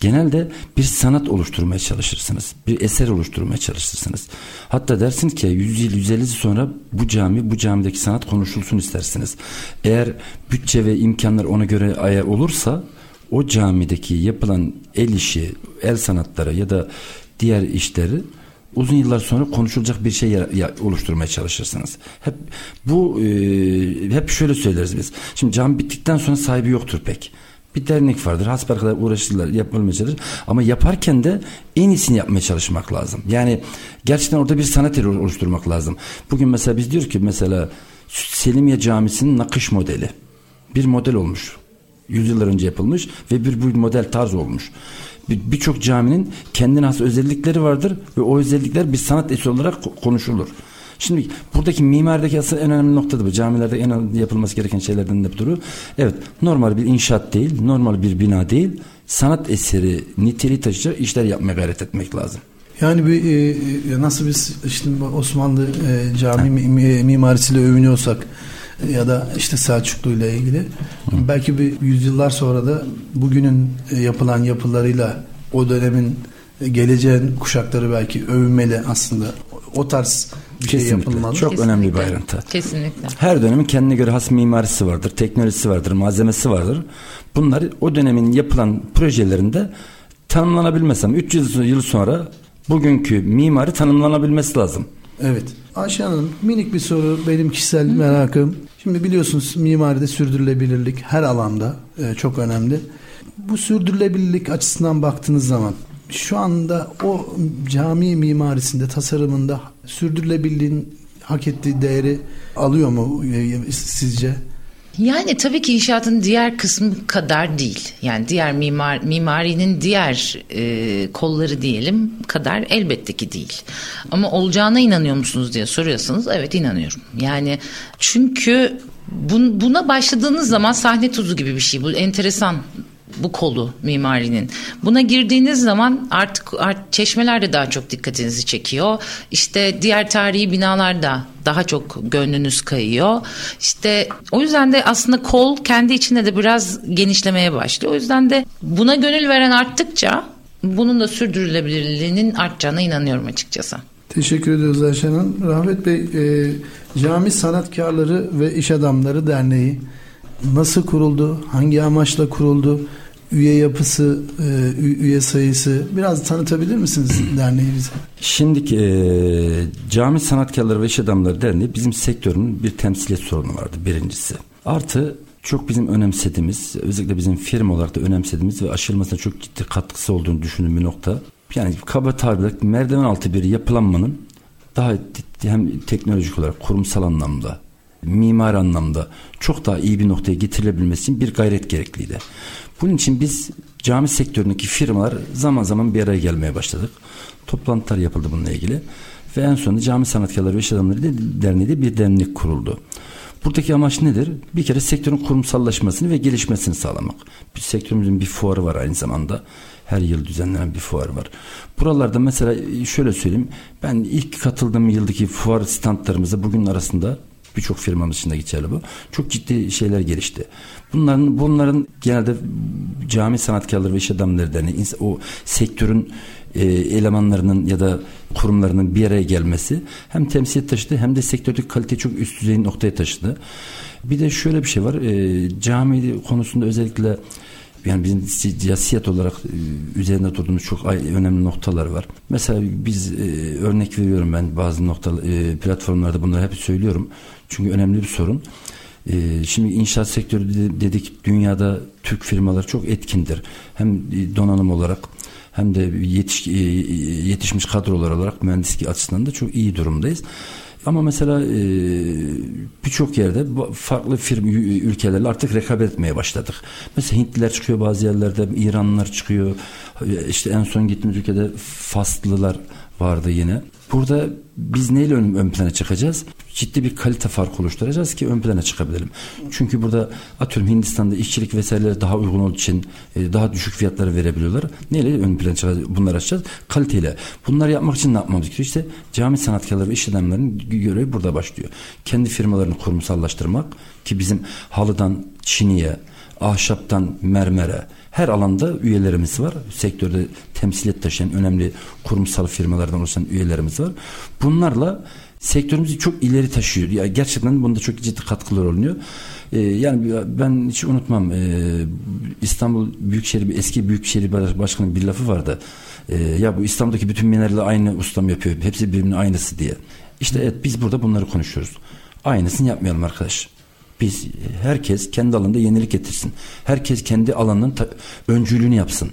genelde bir sanat oluşturmaya çalışırsınız. Bir eser oluşturmaya çalışırsınız. Hatta dersiniz ki 100 yıl 150 yıl sonra bu cami bu camideki sanat konuşulsun istersiniz. Eğer bütçe ve imkanlar ona göre ayar olursa o camideki yapılan el işi, el sanatları ya da diğer işleri uzun yıllar sonra konuşulacak bir şey ya- ya- oluşturmaya çalışırsınız. Hep bu e, hep şöyle söyleriz biz. Şimdi cami bittikten sonra sahibi yoktur pek. Bir dernek vardır. Hasbelkader uğraşırlar, yapılmaya. Ama yaparken de en iyisini yapmaya çalışmak lazım. Yani gerçekten orada bir sanat eseri oluşturmak lazım. Bugün mesela biz diyoruz ki mesela Selimiye Camisi'nin nakış modeli. Bir model olmuş. Yüzyıllar önce yapılmış ve bir bu model tarz olmuş. Bir- Birçok caminin kendine has özellikleri vardır ve o özellikler bir sanat eseri olarak ko- konuşulur. Şimdi buradaki mimardaki asıl en önemli nokta da bu. Camilerde en yapılması gereken şeylerden de budur. Evet, normal bir inşaat değil, normal bir bina değil, sanat eseri niteliği taşıyacak işler yapmaya gayret etmek lazım. Yani bir e, e, nasıl biz işte Osmanlı e, cami mi- mi- mimarisiyle övünüyorsak ya da işte Selçuklu ile ilgili belki bir yüzyıllar sonra da bugünün e, yapılan yapılarıyla o dönemin e, geleceğin kuşakları belki övünmeli aslında. O tarz bir şey Kesinlikle. yapılmalı. Çok Kesinlikle. önemli bir ayrıntı. Kesinlikle. Her dönemin kendine göre has mimarisi vardır, teknolojisi vardır, malzemesi vardır. Bunlar o dönemin yapılan projelerinde tanımlanabilmesi lazım. 300 yıl sonra bugünkü mimari tanımlanabilmesi lazım. Evet. Ayşe Hanım minik bir soru benim kişisel merakım. Şimdi biliyorsunuz mimaride sürdürülebilirlik her alanda e, çok önemli. Bu sürdürülebilirlik açısından baktığınız zaman şu anda o cami mimarisinde, tasarımında sürdürülebilirliğin hak ettiği değeri alıyor mu e, sizce? Yani tabii ki inşaatın diğer kısmı kadar değil. Yani diğer mimar mimarinin diğer e, kolları diyelim kadar elbette ki değil. Ama olacağına inanıyor musunuz diye soruyorsanız evet inanıyorum. Yani çünkü bun, buna başladığınız zaman sahne tuzu gibi bir şey. Bu enteresan bu kolu mimarinin. Buna girdiğiniz zaman artık, artık çeşmeler de daha çok dikkatinizi çekiyor. İşte diğer tarihi binalar da daha çok gönlünüz kayıyor. İşte o yüzden de aslında kol kendi içinde de biraz genişlemeye başlıyor. O yüzden de buna gönül veren arttıkça bunun da sürdürülebilirliğinin artacağına inanıyorum açıkçası. Teşekkür ediyoruz Ayşe Hanım. Rahmet Bey, e, Cami Sanatkarları ve İş Adamları Derneği nasıl kuruldu? Hangi amaçla kuruldu? Üye yapısı, e, üye sayısı biraz tanıtabilir misiniz derneği bize? Şimdiki e, Cami Sanatkarları ve İş Adamları Derneği bizim sektörün bir temsiliyet sorunu vardı birincisi. Artı çok bizim önemsediğimiz, özellikle bizim firma olarak da önemsediğimiz ve aşılmasına çok ciddi katkısı olduğunu düşündüğüm bir nokta. Yani kaba tabirle merdiven altı bir yapılanmanın daha hem teknolojik olarak kurumsal anlamda mimar anlamda çok daha iyi bir noktaya getirilebilmesi için bir gayret gerekliydi. Bunun için biz cami sektöründeki firmalar zaman zaman bir araya gelmeye başladık. Toplantılar yapıldı bununla ilgili. Ve en sonunda Cami Sanatkarları ve İş Adamları Derneği de bir dernek kuruldu. Buradaki amaç nedir? Bir kere sektörün kurumsallaşmasını ve gelişmesini sağlamak. Bir sektörümüzün bir fuarı var aynı zamanda. Her yıl düzenlenen bir fuar var. Buralarda mesela şöyle söyleyeyim. Ben ilk katıldığım yıldaki fuar standlarımızda bugün arasında birçok firmamız için de geçerli bu. Çok ciddi şeyler gelişti. Bunların bunların genelde cami sanatkarları ve iş adamları derneği o sektörün e, elemanlarının ya da kurumlarının bir araya gelmesi hem temsil taşıdı hem de sektördeki kalite çok üst düzey noktaya taşıdı. Bir de şöyle bir şey var. E, cami konusunda özellikle yani bizim siyasiyet olarak e, üzerinde durduğumuz çok önemli noktalar var. Mesela biz e, örnek veriyorum ben bazı nokta e, platformlarda bunları hep söylüyorum. Çünkü önemli bir sorun. E, şimdi inşaat sektörü dedik dünyada Türk firmalar çok etkindir. Hem donanım olarak hem de yetiş, e, yetişmiş kadrolar olarak mühendislik açısından da çok iyi durumdayız. Ama mesela e, birçok yerde farklı firm ülkelerle artık rekabet etmeye başladık. Mesela Hintliler çıkıyor bazı yerlerde, İranlılar çıkıyor. İşte en son gittiğimiz ülkede Faslılar vardı yine. Burada biz neyle ön, ön plana çıkacağız? Ciddi bir kalite farkı oluşturacağız ki ön plana çıkabilelim. Çünkü burada atıyorum Hindistan'da işçilik vesaireleri daha uygun olduğu için e, daha düşük fiyatları verebiliyorlar. Neyle ön plana çıkacağız? Bunları açacağız. Kaliteyle. Bunları yapmak için ne yapmamız gerekiyor? İşte cami sanatkarları ve iş görevi burada başlıyor. Kendi firmalarını kurumsallaştırmak ki bizim halıdan çiniye, ahşaptan mermere, her alanda üyelerimiz var. Sektörde temsiliyet taşıyan önemli kurumsal firmalardan oluşan üyelerimiz var. Bunlarla sektörümüzü çok ileri taşıyor. Ya gerçekten bunda çok ciddi katkılar oluyor. Ee, yani ben hiç unutmam ee, İstanbul Büyükşehir eski Büyükşehir Başkanı bir lafı vardı. Ee, ya bu İstanbul'daki bütün mineralleri aynı ustam yapıyor. Hepsi birbirinin aynısı diye. İşte evet biz burada bunları konuşuyoruz. Aynısını yapmayalım arkadaş. Biz herkes kendi alanında yenilik getirsin. Herkes kendi alanının öncülüğünü yapsın.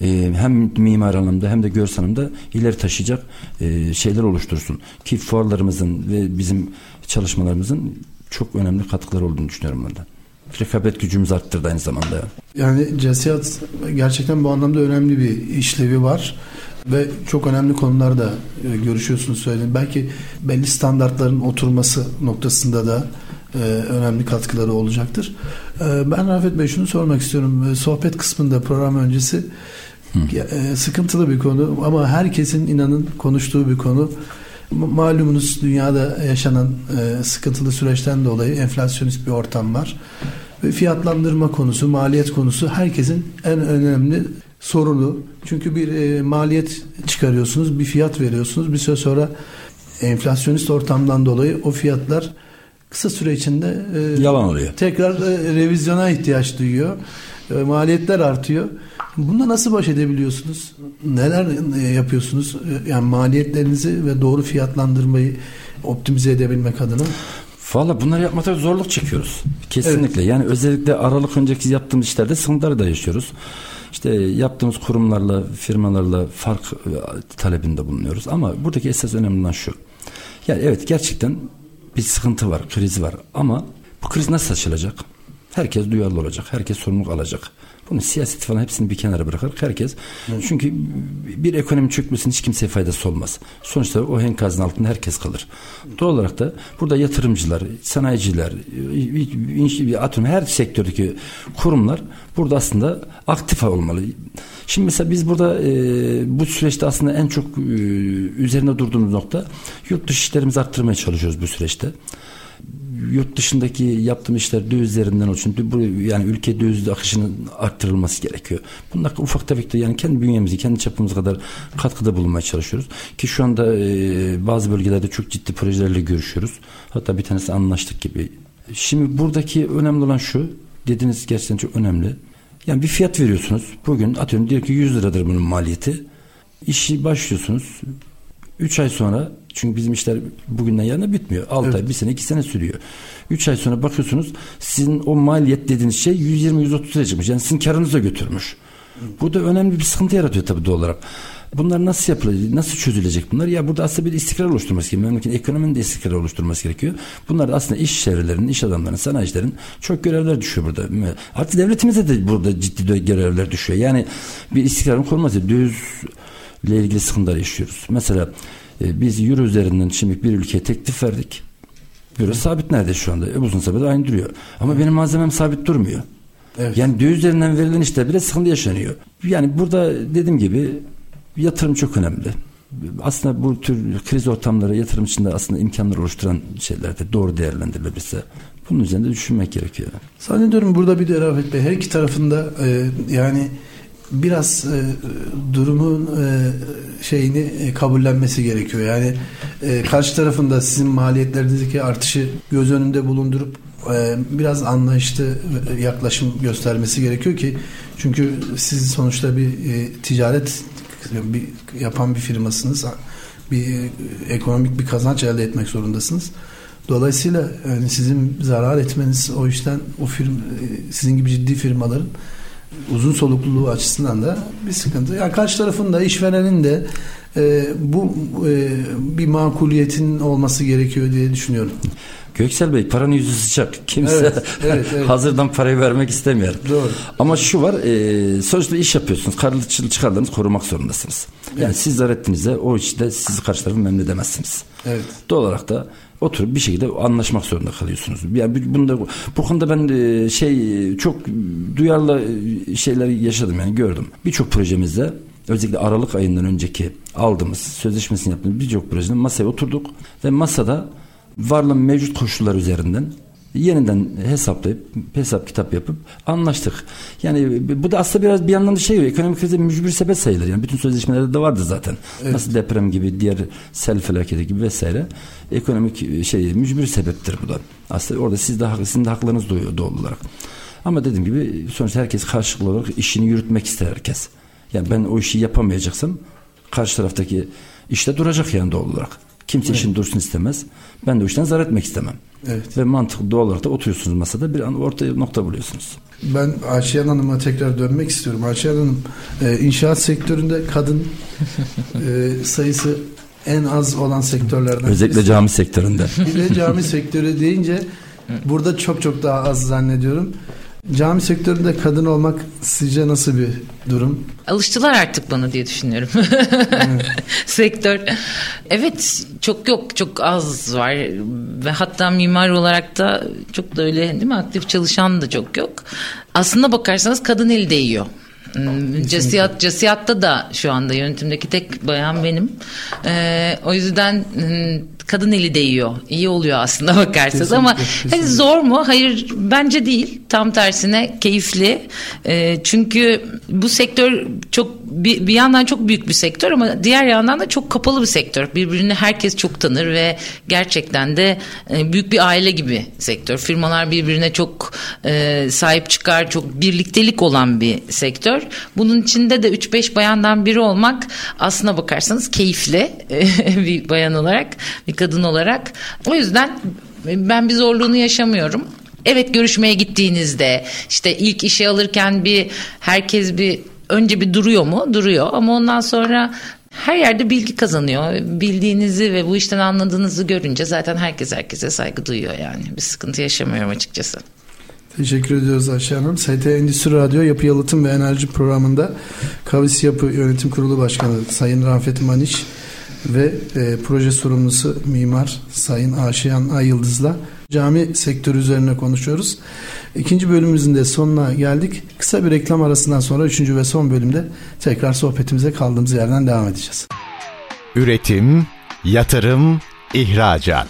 Ee, hem mimar anlamda hem de görsel anlamda ileri taşıyacak e, şeyler oluştursun. Ki fuarlarımızın ve bizim çalışmalarımızın çok önemli katkıları olduğunu düşünüyorum bunda. Rekabet gücümüz arttırdı aynı zamanda. Yani CESİAD gerçekten bu anlamda önemli bir işlevi var ve çok önemli konularda e, görüşüyorsunuz söyledim. Belki belli standartların oturması noktasında da e, önemli katkıları olacaktır. E, ben Rafet Bey şunu sormak istiyorum. E, sohbet kısmında program öncesi e, sıkıntılı bir konu ama herkesin inanın konuştuğu bir konu. Malumunuz dünyada yaşanan e, sıkıntılı süreçten dolayı enflasyonist bir ortam var. Ve fiyatlandırma konusu, maliyet konusu herkesin en önemli sorunu. Çünkü bir e, maliyet çıkarıyorsunuz, bir fiyat veriyorsunuz. Bir süre sonra enflasyonist ortamdan dolayı o fiyatlar kısa süre içinde yalan oluyor. Tekrar revizyona ihtiyaç duyuyor. Maliyetler artıyor. Bununla nasıl baş edebiliyorsunuz? Neler e, yapıyorsunuz? E, yani maliyetlerinizi ve doğru fiyatlandırmayı optimize edebilmek adına? Valla bunları yapmakta zorluk çekiyoruz. Kesinlikle. Evet. Yani özellikle Aralık önceki yaptığımız işlerde sıkıntıları da yaşıyoruz. işte yaptığımız kurumlarla, firmalarla fark e, talebinde bulunuyoruz. Ama buradaki esas önemli olan şu. Yani evet gerçekten bir sıkıntı var, kriz var ama bu kriz nasıl açılacak? Herkes duyarlı olacak, herkes sorumluluk alacak. Bunu siyaset falan hepsini bir kenara bırakarak herkes. Evet. Çünkü bir ekonomi çökmesinin hiç kimseye faydası olmaz. Sonuçta o enkazın altında herkes kalır. Doğal olarak da burada yatırımcılar, sanayiciler, atom her sektördeki kurumlar burada aslında aktif olmalı. Şimdi mesela biz burada e, bu süreçte aslında en çok e, üzerine durduğumuz nokta yurt dışı işlerimizi arttırmaya çalışıyoruz bu süreçte yurt dışındaki yaptığım işler dövizlerinden olsun. Bu, yani ülke döviz akışının arttırılması gerekiyor. Bunlar ufak tefek de yani kendi bünyemizi, kendi çapımız kadar katkıda bulunmaya çalışıyoruz. Ki şu anda e, bazı bölgelerde çok ciddi projelerle görüşüyoruz. Hatta bir tanesi anlaştık gibi. Şimdi buradaki önemli olan şu, dediğiniz gerçekten çok önemli. Yani bir fiyat veriyorsunuz. Bugün atıyorum diyor ki 100 liradır bunun maliyeti. İşi başlıyorsunuz. 3 ay sonra çünkü bizim işler bugünden yarına bitmiyor. 6 evet. ay, 1 sene, 2 sene sürüyor. 3 ay sonra bakıyorsunuz sizin o maliyet dediğiniz şey 120-130 lira çıkmış. Yani sizin karınıza götürmüş. Bu da önemli bir sıkıntı yaratıyor tabii doğal olarak. Bunlar nasıl yapılacak, nasıl çözülecek bunlar? Ya burada aslında bir istikrar oluşturması gerekiyor. Memleketin ekonominin de istikrar oluşturması gerekiyor. Bunlar da aslında iş çevrelerinin, iş adamlarının, sanayicilerin çok görevler düşüyor burada. Artık devletimize de burada ciddi görevler düşüyor. Yani bir istikrarın kurulması, dövizle ilgili sıkıntılar yaşıyoruz. Mesela e, biz euro üzerinden şimdi bir ülkeye teklif verdik. Euro sabit nerede şu anda? E, uzun sabit aynı duruyor. Ama benim malzemem sabit durmuyor. Evet. Yani döviz üzerinden verilen işte bile sıkıntı yaşanıyor. Yani burada dediğim gibi yatırım çok önemli. Aslında bu tür kriz ortamları yatırım içinde aslında imkanlar oluşturan şeylerde doğru değerlendirilebilirse bunun üzerinde düşünmek gerekiyor. Zannediyorum burada bir de Rafet Bey her iki tarafında e, yani biraz e, durumun e, şeyini e, kabullenmesi gerekiyor. Yani e, karşı tarafında sizin maliyetlerinizdeki artışı göz önünde bulundurup e, biraz anlayışlı yaklaşım göstermesi gerekiyor ki çünkü siz sonuçta bir e, ticaret bir yapan bir firmasınız. Bir e, ekonomik bir kazanç elde etmek zorundasınız. Dolayısıyla yani sizin zarar etmeniz o işten o firm e, sizin gibi ciddi firmaların uzun solukluluğu açısından da bir sıkıntı. Yani karşı tarafın da işverenin de e, bu e, bir makuliyetin olması gerekiyor diye düşünüyorum. Göksel Bey paranın yüzü sıcak. Kimse evet, evet, evet. hazırdan parayı vermek istemiyor. Doğru. Ama şu var e, sonuçta iş yapıyorsunuz. Karlı çıkarlarınızı korumak zorundasınız. Yani evet. siz zarar ettiğinizde o işte sizi karşı tarafı memnun edemezsiniz. Evet. Doğal olarak da oturup bir şekilde anlaşmak zorunda kalıyorsunuz. Yani bunda bu konuda ben e, şey çok duyarlı e, şeyler yaşadım yani gördüm. Birçok projemizde özellikle Aralık ayından önceki aldığımız sözleşmesini yaptığımız birçok projede masaya oturduk ve masada varlığın mevcut koşullar üzerinden yeniden hesaplayıp hesap kitap yapıp anlaştık. Yani bu da aslında biraz bir yandan da şey ekonomik krize mücbir sebep sayılır. Yani bütün sözleşmelerde de vardı zaten. Evet. Nasıl deprem gibi diğer sel felaketi gibi vesaire ekonomik şey mücbir sebeptir bu da. Aslında orada siz de sizin de haklarınız doğuyor doğal olarak. Ama dediğim gibi sonuçta herkes karşılıklı olarak işini yürütmek ister herkes. Yani ben o işi yapamayacaksam karşı taraftaki işte duracak yani doğal olarak. Kimse evet. işin dursun istemez. Ben de o işten zarar etmek istemem. Evet. Ve mantıklı doğal olarak da oturuyorsunuz masada bir an ortaya nokta buluyorsunuz. Ben Ayşe Hanım'a tekrar dönmek istiyorum. Ayşe Hanım e, inşaat sektöründe kadın e, sayısı en az olan sektörlerden Özellikle birisi. cami sektöründe. Bir de cami sektörü deyince burada çok çok daha az zannediyorum. Cami sektöründe kadın olmak sizce nasıl bir durum? Alıştılar artık bana diye düşünüyorum. Sektör. Evet çok yok çok az var ve hatta mimar olarak da çok da öyle değil mi aktif çalışan da çok yok. Aslında bakarsanız kadın eli değiyor. Hmm, Casiyat, Casiyat'ta da şu anda yönetimdeki tek bayan benim. Ee, o yüzden hmm, kadın eli değiyor. İyi oluyor aslında bakarsanız kesinlikle, ama kesinlikle. Hani zor mu? Hayır bence değil. Tam tersine keyifli. E, çünkü bu sektör çok bir, bir yandan çok büyük bir sektör ama diğer yandan da çok kapalı bir sektör. Birbirini herkes çok tanır ve gerçekten de e, büyük bir aile gibi sektör. Firmalar birbirine çok e, sahip çıkar, çok birliktelik olan bir sektör. Bunun içinde de 3-5 bayandan biri olmak aslına bakarsanız keyifli bir bayan olarak, bir kadın olarak. O yüzden ben bir zorluğunu yaşamıyorum. Evet görüşmeye gittiğinizde işte ilk işe alırken bir herkes bir önce bir duruyor mu? Duruyor ama ondan sonra her yerde bilgi kazanıyor. Bildiğinizi ve bu işten anladığınızı görünce zaten herkes herkese saygı duyuyor yani. Bir sıkıntı yaşamıyorum açıkçası. Teşekkür ediyoruz Ayşe Hanım. ST Endüstri Radyo Yapı Yalıtım ve Enerji programında Kavis Yapı Yönetim Kurulu Başkanı Sayın Rafet Maniş ve e, proje sorumlusu mimar Sayın Aşiyan Ayıldız'la cami sektörü üzerine konuşuyoruz. İkinci bölümümüzün de sonuna geldik. Kısa bir reklam arasından sonra üçüncü ve son bölümde tekrar sohbetimize kaldığımız yerden devam edeceğiz. Üretim, yatırım, ihracat.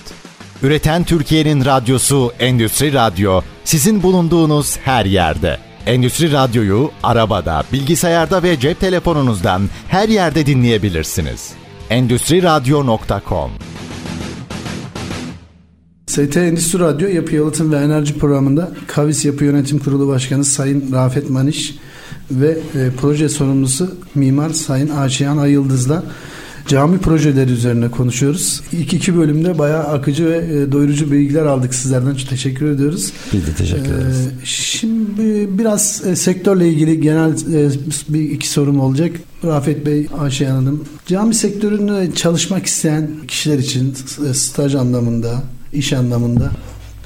Üreten Türkiye'nin radyosu Endüstri Radyo sizin bulunduğunuz her yerde. Endüstri Radyo'yu arabada, bilgisayarda ve cep telefonunuzdan her yerde dinleyebilirsiniz. Endüstri Radyo.com ST Endüstri Radyo Yapı Yalıtım ve Enerji programında Kavis Yapı Yönetim Kurulu Başkanı Sayın Rafet Maniş ve e, proje sorumlusu Mimar Sayın Aşiyan Ayıldız'la cami projeleri üzerine konuşuyoruz. İlk iki bölümde bayağı akıcı ve e, doyurucu bilgiler aldık sizlerden. Çok teşekkür ediyoruz. Biz de teşekkür ederiz. Ee, şimdi biraz e, sektörle ilgili genel e, bir iki sorum olacak. Rafet Bey, Ayşe Hanım. Cami sektöründe çalışmak isteyen kişiler için e, staj anlamında, iş anlamında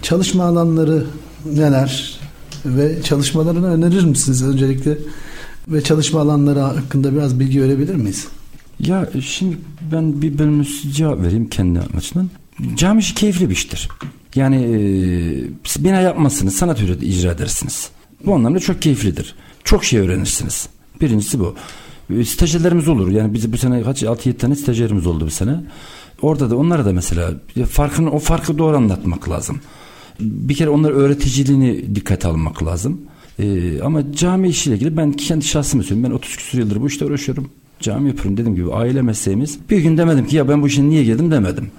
çalışma alanları neler ve çalışmalarını önerir misiniz öncelikle? Ve çalışma alanları hakkında biraz bilgi verebilir miyiz? Ya şimdi ben bir bölümü cevap vereyim kendi açımdan. Cami işi keyifli bir iştir. Yani e, bina yapmazsınız, sanat ürünü icra edersiniz. Bu anlamda çok keyiflidir. Çok şey öğrenirsiniz. Birincisi bu. E, stajyerlerimiz olur. Yani biz bu sene kaç 6-7 tane stajyerimiz oldu bu sene. Orada da onlara da mesela farkını o farkı doğru anlatmak lazım. Bir kere onların öğreticiliğini dikkate almak lazım. Ee, ama cami işiyle ilgili ben kendi şahsımı söyleyeyim. Ben 30 küsur yıldır bu işte uğraşıyorum. Cami yapıyorum dediğim gibi aile mesleğimiz. Bir gün demedim ki ya ben bu işe niye girdim demedim.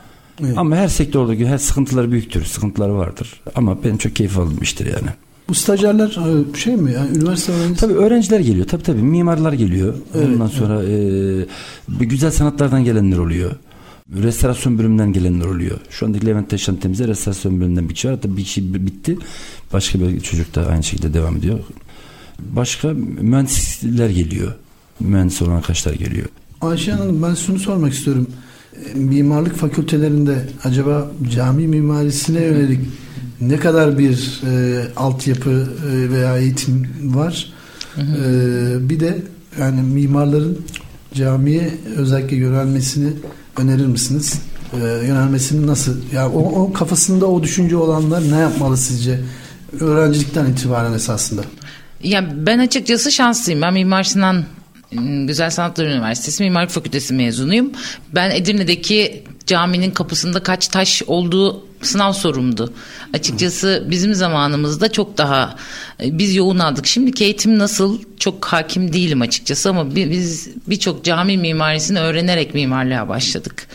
Evet. Ama her sektörde her sıkıntıları büyüktür. Sıkıntıları vardır. Ama ben çok keyif aldım iştir yani. Bu stajyerler e, şey mi yani üniversite öğrencisi? Tabii öğrenciler geliyor. Tabii tabii mimarlar geliyor. Evet, Ondan sonra evet. e, güzel sanatlardan gelenler oluyor. Restorasyon bölümünden gelenler oluyor. Şu andaki Levent şantiyemizde restorasyon bölümünden bir kişi var. Hatta bir kişi bitti. Başka bir çocuk da aynı şekilde devam ediyor. Başka mühendisler geliyor. Mühendis olan arkadaşlar geliyor. Ayşe Hanım ben şunu sormak istiyorum. E, mimarlık fakültelerinde acaba cami mimarisine yönelik ne kadar bir e, altyapı e, veya eğitim var? Hı hı. E, bir de yani mimarların camiye özellikle yönelmesini önerir misiniz? Ee, yönelmesini nasıl? Yani o, o kafasında o düşünce olanlar ne yapmalı sizce? Öğrencilikten itibaren esasında. Ya ben açıkçası şanslıyım. Ben Mimar Sinan Güzel Sanatlar Üniversitesi Mimarlık Fakültesi mezunuyum. Ben Edirne'deki caminin kapısında kaç taş olduğu sınav sorumdu. Açıkçası bizim zamanımızda çok daha e, biz yoğun aldık. Şimdiki eğitim nasıl çok hakim değilim açıkçası ama biz birçok cami mimarisini öğrenerek mimarlığa başladık.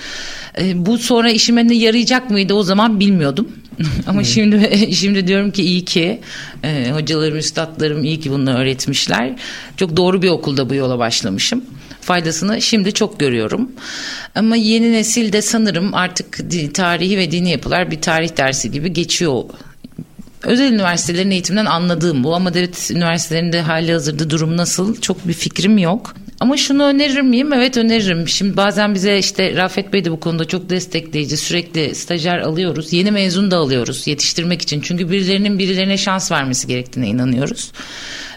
E, bu sonra işime ne yarayacak mıydı o zaman bilmiyordum. Ama şimdi şimdi diyorum ki iyi ki e, hocalarım, üstadlarım iyi ki bunu öğretmişler. Çok doğru bir okulda bu yola başlamışım faydasını şimdi çok görüyorum. Ama yeni nesil de sanırım artık tarihi ve dini yapılar bir tarih dersi gibi geçiyor Özel üniversitelerin eğitimden anladığım bu ama devlet üniversitelerinde hali hazırda durum nasıl çok bir fikrim yok. Ama şunu önerir miyim? Evet öneririm. Şimdi bazen bize işte Rafet Bey de bu konuda çok destekleyici. Sürekli stajyer alıyoruz. Yeni mezun da alıyoruz yetiştirmek için. Çünkü birilerinin birilerine şans vermesi gerektiğine inanıyoruz.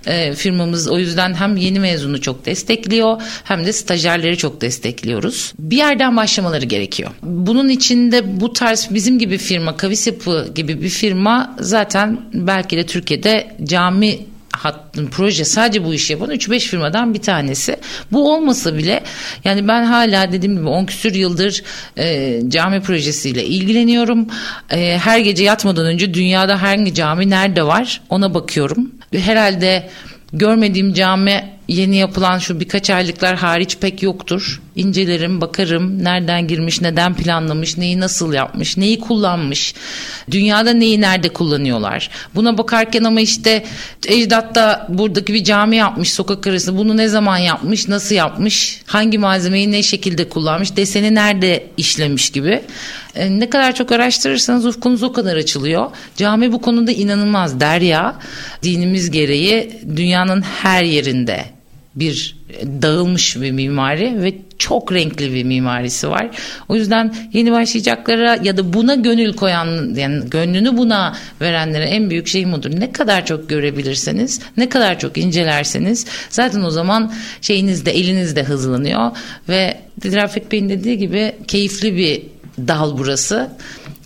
E, firmamız o yüzden hem yeni mezunu çok destekliyor hem de stajyerleri çok destekliyoruz. Bir yerden başlamaları gerekiyor. Bunun içinde bu tarz bizim gibi firma, Kavis Yapı gibi bir firma zaten belki de Türkiye'de cami hattın proje sadece bu işi yapan 3-5 firmadan bir tanesi. Bu olmasa bile yani ben hala dediğim gibi 10 küsür yıldır e, cami projesiyle ilgileniyorum. E, her gece yatmadan önce dünyada hangi cami nerede var ona bakıyorum. Herhalde görmediğim cami yeni yapılan şu birkaç aylıklar hariç pek yoktur. İncelerim, bakarım nereden girmiş, neden planlamış, neyi nasıl yapmış, neyi kullanmış, dünyada neyi nerede kullanıyorlar. Buna bakarken ama işte Ecdat da buradaki bir cami yapmış sokak arası bunu ne zaman yapmış, nasıl yapmış, hangi malzemeyi ne şekilde kullanmış, deseni nerede işlemiş gibi. E, ne kadar çok araştırırsanız ufkunuz o kadar açılıyor. Cami bu konuda inanılmaz derya. Dinimiz gereği dünyanın her yerinde bir dağılmış bir mimari ve çok renkli bir mimarisi var. O yüzden yeni başlayacaklara ya da buna gönül koyan yani gönlünü buna verenlere en büyük şey budur. Ne kadar çok görebilirseniz, ne kadar çok incelerseniz zaten o zaman şeyiniz de eliniz de hızlanıyor ve Rafet Bey'in dediği gibi keyifli bir dal burası.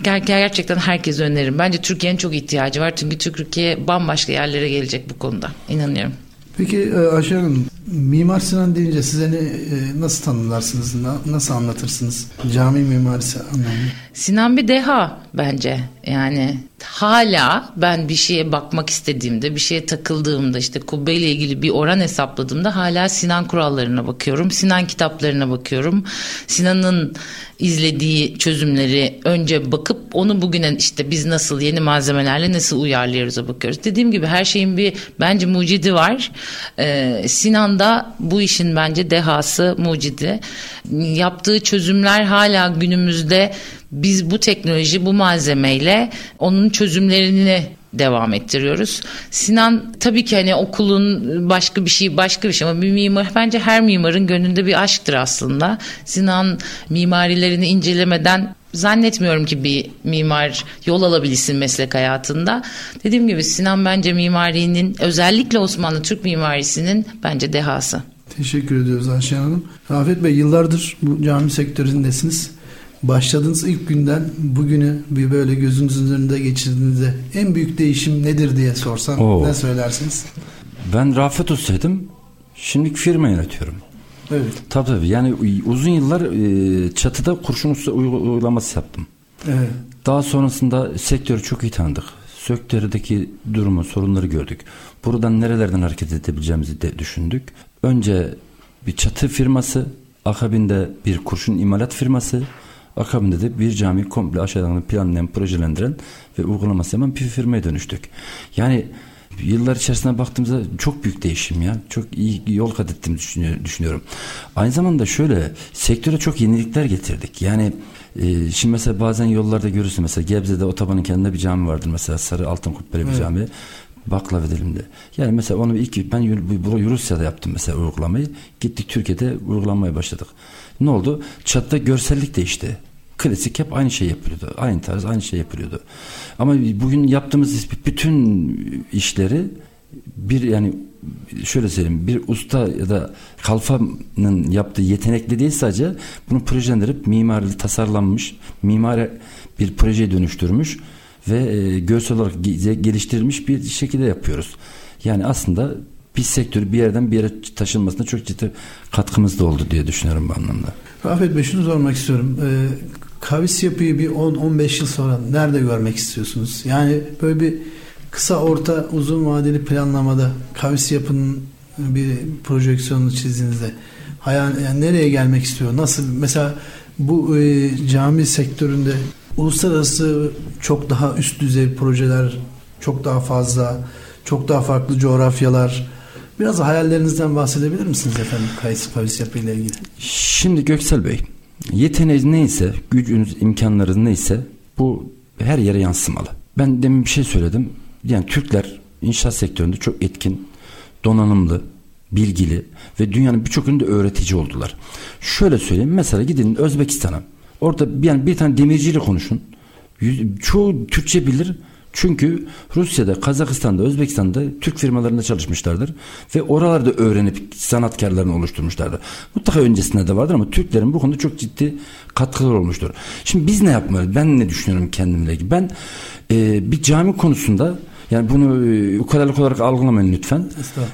Ger gerçekten herkese öneririm. Bence Türkiye'nin çok ihtiyacı var. Çünkü Türkiye bambaşka yerlere gelecek bu konuda. İnanıyorum. Peki e, Ayşe Hanım, Mimar Sinan deyince size ne, e, nasıl tanımlarsınız, nasıl anlatırsınız? Cami mimarisi anlamında? Sinan bir deha bence. Yani hala ben bir şeye bakmak istediğimde bir şeye takıldığımda işte kubbeyle ilgili bir oran hesapladığımda hala Sinan kurallarına bakıyorum Sinan kitaplarına bakıyorum. Sinan'ın izlediği çözümleri önce bakıp onu bugüne işte biz nasıl yeni malzemelerle nasıl uyarlıyoruz'a bakıyoruz. Dediğim gibi her şeyin bir bence mucidi var. Ee, Sinan da bu işin bence dehası mucidi yaptığı çözümler hala günümüzde biz bu teknoloji bu malzemeyle onun çözümlerini devam ettiriyoruz. Sinan tabii ki hani okulun başka bir şey başka bir şey ama bir mimar bence her mimarın gönlünde bir aşktır aslında. Sinan mimarilerini incelemeden zannetmiyorum ki bir mimar yol alabilsin meslek hayatında. Dediğim gibi Sinan bence mimarinin özellikle Osmanlı Türk mimarisinin bence dehası. Teşekkür ediyoruz Ayşe Hanım. Rafet Bey yıllardır bu cami sektöründesiniz başladığınız ilk günden bugünü bir böyle gözünüzün önünde geçirdiğinizde en büyük değişim nedir diye sorsam Oo. ne söylersiniz? Ben Rafet Usta'ydım. Şimdi firma yönetiyorum. Evet. Tabii tabii. Yani uzun yıllar e, çatıda kurşun usta uygulaması yaptım. Evet. Daha sonrasında sektörü çok iyi tanıdık. Sektördeki durumu, sorunları gördük. Buradan nerelerden hareket edebileceğimizi de düşündük. Önce bir çatı firması, akabinde bir kurşun imalat firması, Akabinde de bir cami komple aşağıdan planlayan, projelendiren ve uygulaması yapan bir firmaya dönüştük. Yani yıllar içerisinde baktığımızda çok büyük değişim ya. Çok iyi yol kat ettiğimi düşünüyorum. Aynı zamanda şöyle sektöre çok yenilikler getirdik. Yani e, şimdi mesela bazen yollarda görürsün mesela Gebze'de otobanın kendinde bir cami vardır mesela sarı altın kubbeli bir evet. cami. Baklav edelimde. Yani mesela onu ilk ben Rusya'da yaptım mesela uygulamayı. Gittik Türkiye'de uygulamaya başladık. Ne oldu? Çatıda görsellik değişti. Klasik hep aynı şey yapılıyordu. Aynı tarz aynı şey yapılıyordu. Ama bugün yaptığımız bütün işleri bir yani şöyle söyleyeyim bir usta ya da kalfanın yaptığı yetenekli değil sadece bunu projelendirip mimari tasarlanmış mimari bir projeye dönüştürmüş ve e, görsel olarak geliştirilmiş bir şekilde yapıyoruz. Yani aslında bir sektör bir yerden bir yere taşınmasına çok ciddi katkımız da oldu diye düşünüyorum bu anlamda. Rafet Bey şunu sormak istiyorum. Ee, kavis yapıyı bir 10-15 yıl sonra nerede görmek istiyorsunuz? Yani böyle bir kısa orta uzun vadeli planlamada kavis yapının bir projeksiyonunu çizdiğinizde hayal, yani nereye gelmek istiyor? Nasıl mesela bu e, cami sektöründe uluslararası çok daha üst düzey projeler çok daha fazla çok daha farklı coğrafyalar biraz hayallerinizden bahsedebilir misiniz efendim kavis, kavis yapıyla ilgili? Şimdi Göksel Bey Yeteneğiniz neyse, gücünüz, imkanlarınız neyse bu her yere yansımalı. Ben demin bir şey söyledim. Yani Türkler inşaat sektöründe çok etkin, donanımlı, bilgili ve dünyanın birçok ünlü öğretici oldular. Şöyle söyleyeyim. Mesela gidin Özbekistan'a. Orada bir, yani bir tane demirciyle konuşun. Çoğu Türkçe bilir çünkü Rusya'da, Kazakistan'da, Özbekistan'da Türk firmalarında çalışmışlardır ve oralarda öğrenip sanatkarlarını oluşturmuşlardır. Mutlaka öncesinde de vardır ama Türklerin bu konuda çok ciddi katkıları olmuştur. Şimdi biz ne yapmalıyız? Ben ne düşünüyorum kendimle ilgili? Ben e, bir cami konusunda yani bunu e, ukalalık olarak algılamayın lütfen.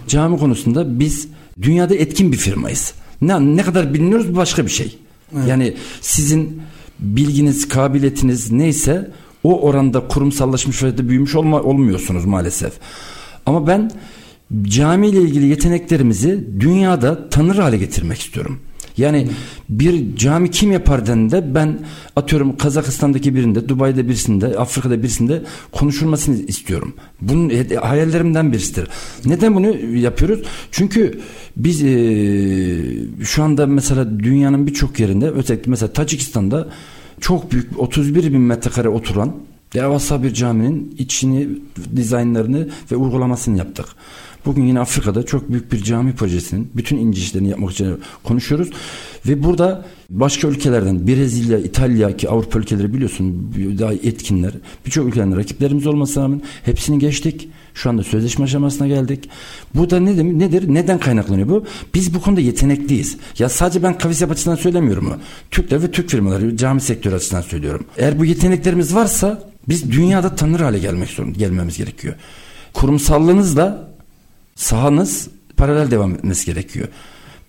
Cami konusunda biz dünyada etkin bir firmayız. Ne, ne kadar biliniyoruz başka bir şey. Evet. Yani sizin bilginiz, kabiliyetiniz neyse o oranda kurumsallaşmış ve büyümüş olma, olmuyorsunuz maalesef. Ama ben cami ile ilgili yeteneklerimizi dünyada tanır hale getirmek istiyorum. Yani bir cami kim yapar deninde ben atıyorum Kazakistan'daki birinde, Dubai'de birisinde, Afrika'da birisinde konuşulmasını istiyorum. Bunun hayallerimden birisidir. Neden bunu yapıyoruz? Çünkü biz e, şu anda mesela dünyanın birçok yerinde özellikle mesela Tacikistan'da çok büyük 31 bin metrekare oturan devasa bir caminin içini, dizaynlarını ve uygulamasını yaptık. Bugün yine Afrika'da çok büyük bir cami projesinin bütün ince işlerini yapmak için konuşuyoruz. Ve burada başka ülkelerden Brezilya, İtalya ki Avrupa ülkeleri biliyorsun daha etkinler. Birçok ülkeden rakiplerimiz olmasına rağmen hepsini geçtik. Şu anda sözleşme aşamasına geldik. Bu da ne demek, nedir? Neden kaynaklanıyor bu? Biz bu konuda yetenekliyiz. Ya sadece ben kavis açısından söylemiyorum mu? Türkler ve Türk firmaları, cami sektörü açısından söylüyorum. Eğer bu yeteneklerimiz varsa biz dünyada tanır hale gelmek zorunda, gelmemiz gerekiyor. Kurumsallığınızla sahanız paralel devam etmesi gerekiyor.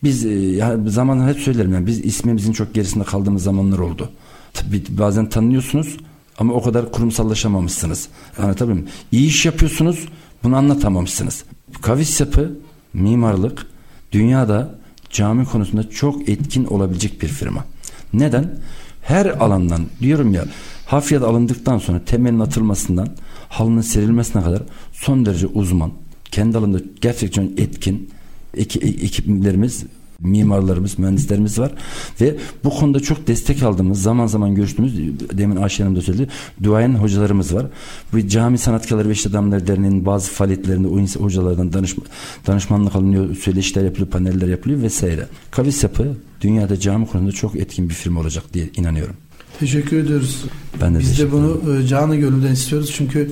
Biz e, yani zaman hep söylerim yani biz ismimizin çok gerisinde kaldığımız zamanlar oldu. Tabii bazen tanınıyorsunuz ama o kadar kurumsallaşamamışsınız. Anlatabiliyor muyum? İyi iş yapıyorsunuz bunu anlatamamışsınız. Kavis yapı, mimarlık dünyada cami konusunda çok etkin olabilecek bir firma. Neden? Her alandan diyorum ya hafriyat alındıktan sonra temelin atılmasından halının serilmesine kadar son derece uzman, kendi alanında gerçekten etkin ekiplerimiz mimarlarımız, mühendislerimiz var ve bu konuda çok destek aldığımız, zaman zaman görüştüğümüz, demin Ayşe Hanım da söyledi, duayen hocalarımız var. Bu Cami Sanatkarları ve İş Adamları Derneği'nin bazı faaliyetlerinde o hocalardan danışma, danışmanlık alınıyor, söyleşiler yapılıyor, paneller yapılıyor vesaire. Kavis Yapı dünyada cami konusunda çok etkin bir firma olacak diye inanıyorum. Teşekkür ediyoruz. Ben de Biz de bunu ederim. canı gönülden istiyoruz çünkü e,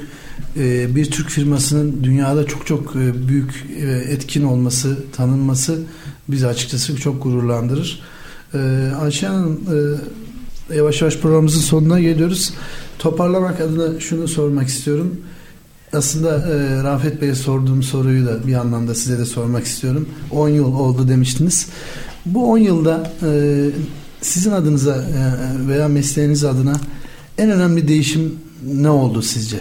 bir Türk firmasının dünyada çok çok e, büyük e, etkin olması, tanınması bizi açıkçası çok gururlandırır. Ayşe Hanım yavaş yavaş programımızın sonuna geliyoruz. Toparlamak adına şunu sormak istiyorum. Aslında Rafet Bey'e sorduğum soruyu da bir anlamda size de sormak istiyorum. 10 yıl oldu demiştiniz. Bu 10 yılda sizin adınıza veya mesleğiniz adına en önemli değişim ne oldu sizce?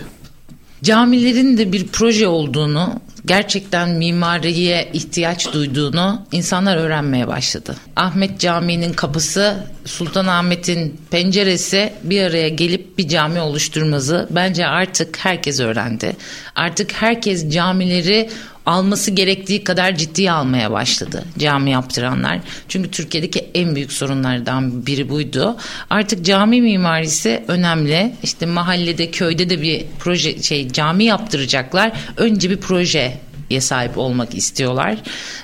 Camilerin de bir proje olduğunu, gerçekten mimariye ihtiyaç duyduğunu insanlar öğrenmeye başladı. Ahmet Camii'nin kapısı, Sultanahmet'in penceresi bir araya gelip bir cami oluşturması bence artık herkes öğrendi. Artık herkes camileri alması gerektiği kadar ciddiye almaya başladı cami yaptıranlar. Çünkü Türkiye'deki en büyük sorunlardan biri buydu. Artık cami mimarisi önemli. İşte mahallede, köyde de bir proje şey cami yaptıracaklar. Önce bir proje sahip olmak istiyorlar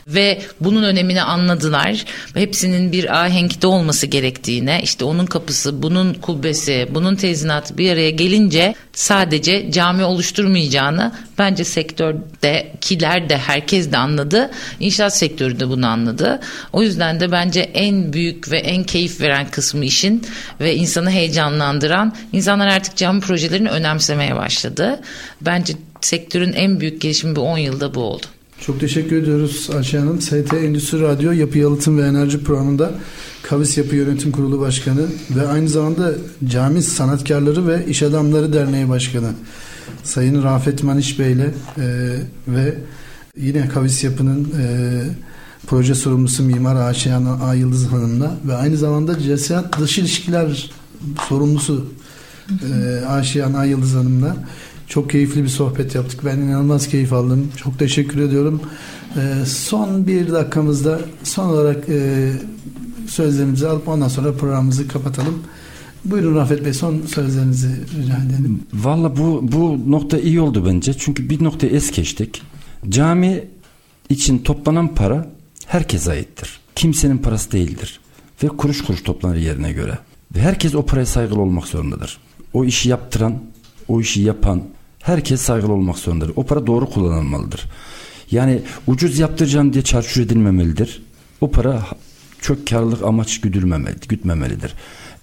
ve bunun önemini anladılar. Hepsinin bir ahenkte olması gerektiğine, işte onun kapısı, bunun kubbesi, bunun tezinatı bir araya gelince sadece cami oluşturmayacağını bence sektördekiler de herkes de anladı. İnşaat sektörü de bunu anladı. O yüzden de bence en büyük ve en keyif veren kısmı işin ve insanı heyecanlandıran insanlar artık cami projelerini önemsemeye başladı. Bence sektörün en büyük gelişimi bu 10 yılda bu oldu. Çok teşekkür ediyoruz Ayşe Hanım. ST Endüstri Radyo Yapı Yalıtım ve Enerji Programı'nda Kavis Yapı Yönetim Kurulu Başkanı ve aynı zamanda Cami Sanatkarları ve İş Adamları Derneği Başkanı Sayın Rafet Maniş Bey ile e, ve yine Kavis Yapı'nın e, proje sorumlusu Mimar Ayşe A. Yıldız Hanım'la ve aynı zamanda CESİAD Dış İlişkiler sorumlusu e, Ayşe A. Yıldız Hanım'la çok keyifli bir sohbet yaptık. Ben inanılmaz keyif aldım. Çok teşekkür ediyorum. Ee, son bir dakikamızda son olarak e, sözlerimizi alıp ondan sonra programımızı kapatalım. Buyurun Rafet Bey son sözlerinizi rica edelim. Valla bu, bu nokta iyi oldu bence. Çünkü bir noktayı es geçtik. Cami için toplanan para herkese aittir. Kimsenin parası değildir. Ve kuruş kuruş toplanır yerine göre. Ve herkes o paraya saygılı olmak zorundadır. O işi yaptıran, o işi yapan, herkes saygılı olmak zorundadır. O para doğru kullanılmalıdır. Yani ucuz yaptıracağım diye çarçur edilmemelidir. O para çok karlılık amaç güdülmemelidir, gütmemelidir.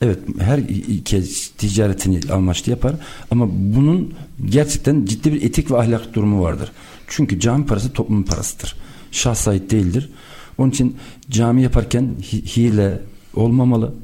Evet her kez ticaretini amaçlı yapar ama bunun gerçekten ciddi bir etik ve ahlak durumu vardır. Çünkü cami parası toplumun parasıdır. Şahs ait değildir. Onun için cami yaparken hile olmamalı.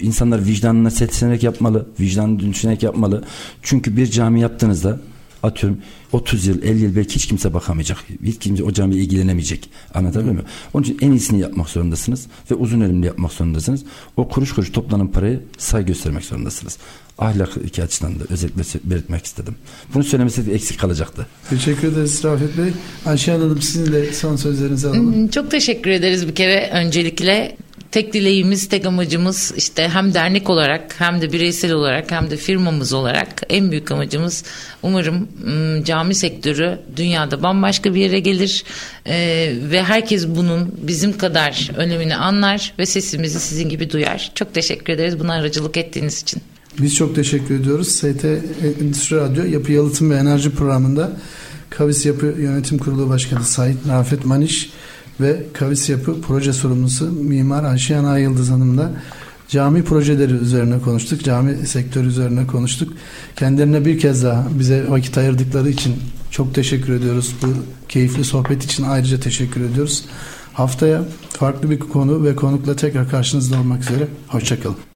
İnsanlar vicdanına seslenerek yapmalı, vicdanını düşünerek yapmalı. Çünkü bir cami yaptığınızda atıyorum 30 yıl 50 yıl belki hiç kimse bakamayacak. Hiç kimse o camiye ilgilenemeyecek. Anlatabiliyor muyum? Onun için en iyisini yapmak zorundasınız ve uzun elimli yapmak zorundasınız. O kuruş kuruş toplanan parayı say göstermek zorundasınız. Ahlak iki açıdan da özellikle belirtmek istedim. Bunu söylemeseydik eksik kalacaktı. Teşekkür ederiz Rafet Bey. Ayşe Hanım sizin de son sözlerinizi alalım. Çok teşekkür ederiz bir kere öncelikle tek dileğimiz, tek amacımız işte hem dernek olarak hem de bireysel olarak hem de firmamız olarak en büyük amacımız umarım cami sektörü dünyada bambaşka bir yere gelir ee, ve herkes bunun bizim kadar önemini anlar ve sesimizi sizin gibi duyar. Çok teşekkür ederiz buna aracılık ettiğiniz için. Biz çok teşekkür ediyoruz. ST Endüstri Radyo Yapı Yalıtım ve Enerji programında Kavis Yapı Yönetim Kurulu Başkanı Sayın Rafet Maniş ve Kavis Yapı Proje Sorumlusu Mimar Ayşe Ana Yıldız Hanım'la cami projeleri üzerine konuştuk. Cami sektörü üzerine konuştuk. Kendilerine bir kez daha bize vakit ayırdıkları için çok teşekkür ediyoruz. Bu keyifli sohbet için ayrıca teşekkür ediyoruz. Haftaya farklı bir konu ve konukla tekrar karşınızda olmak üzere. Hoşçakalın.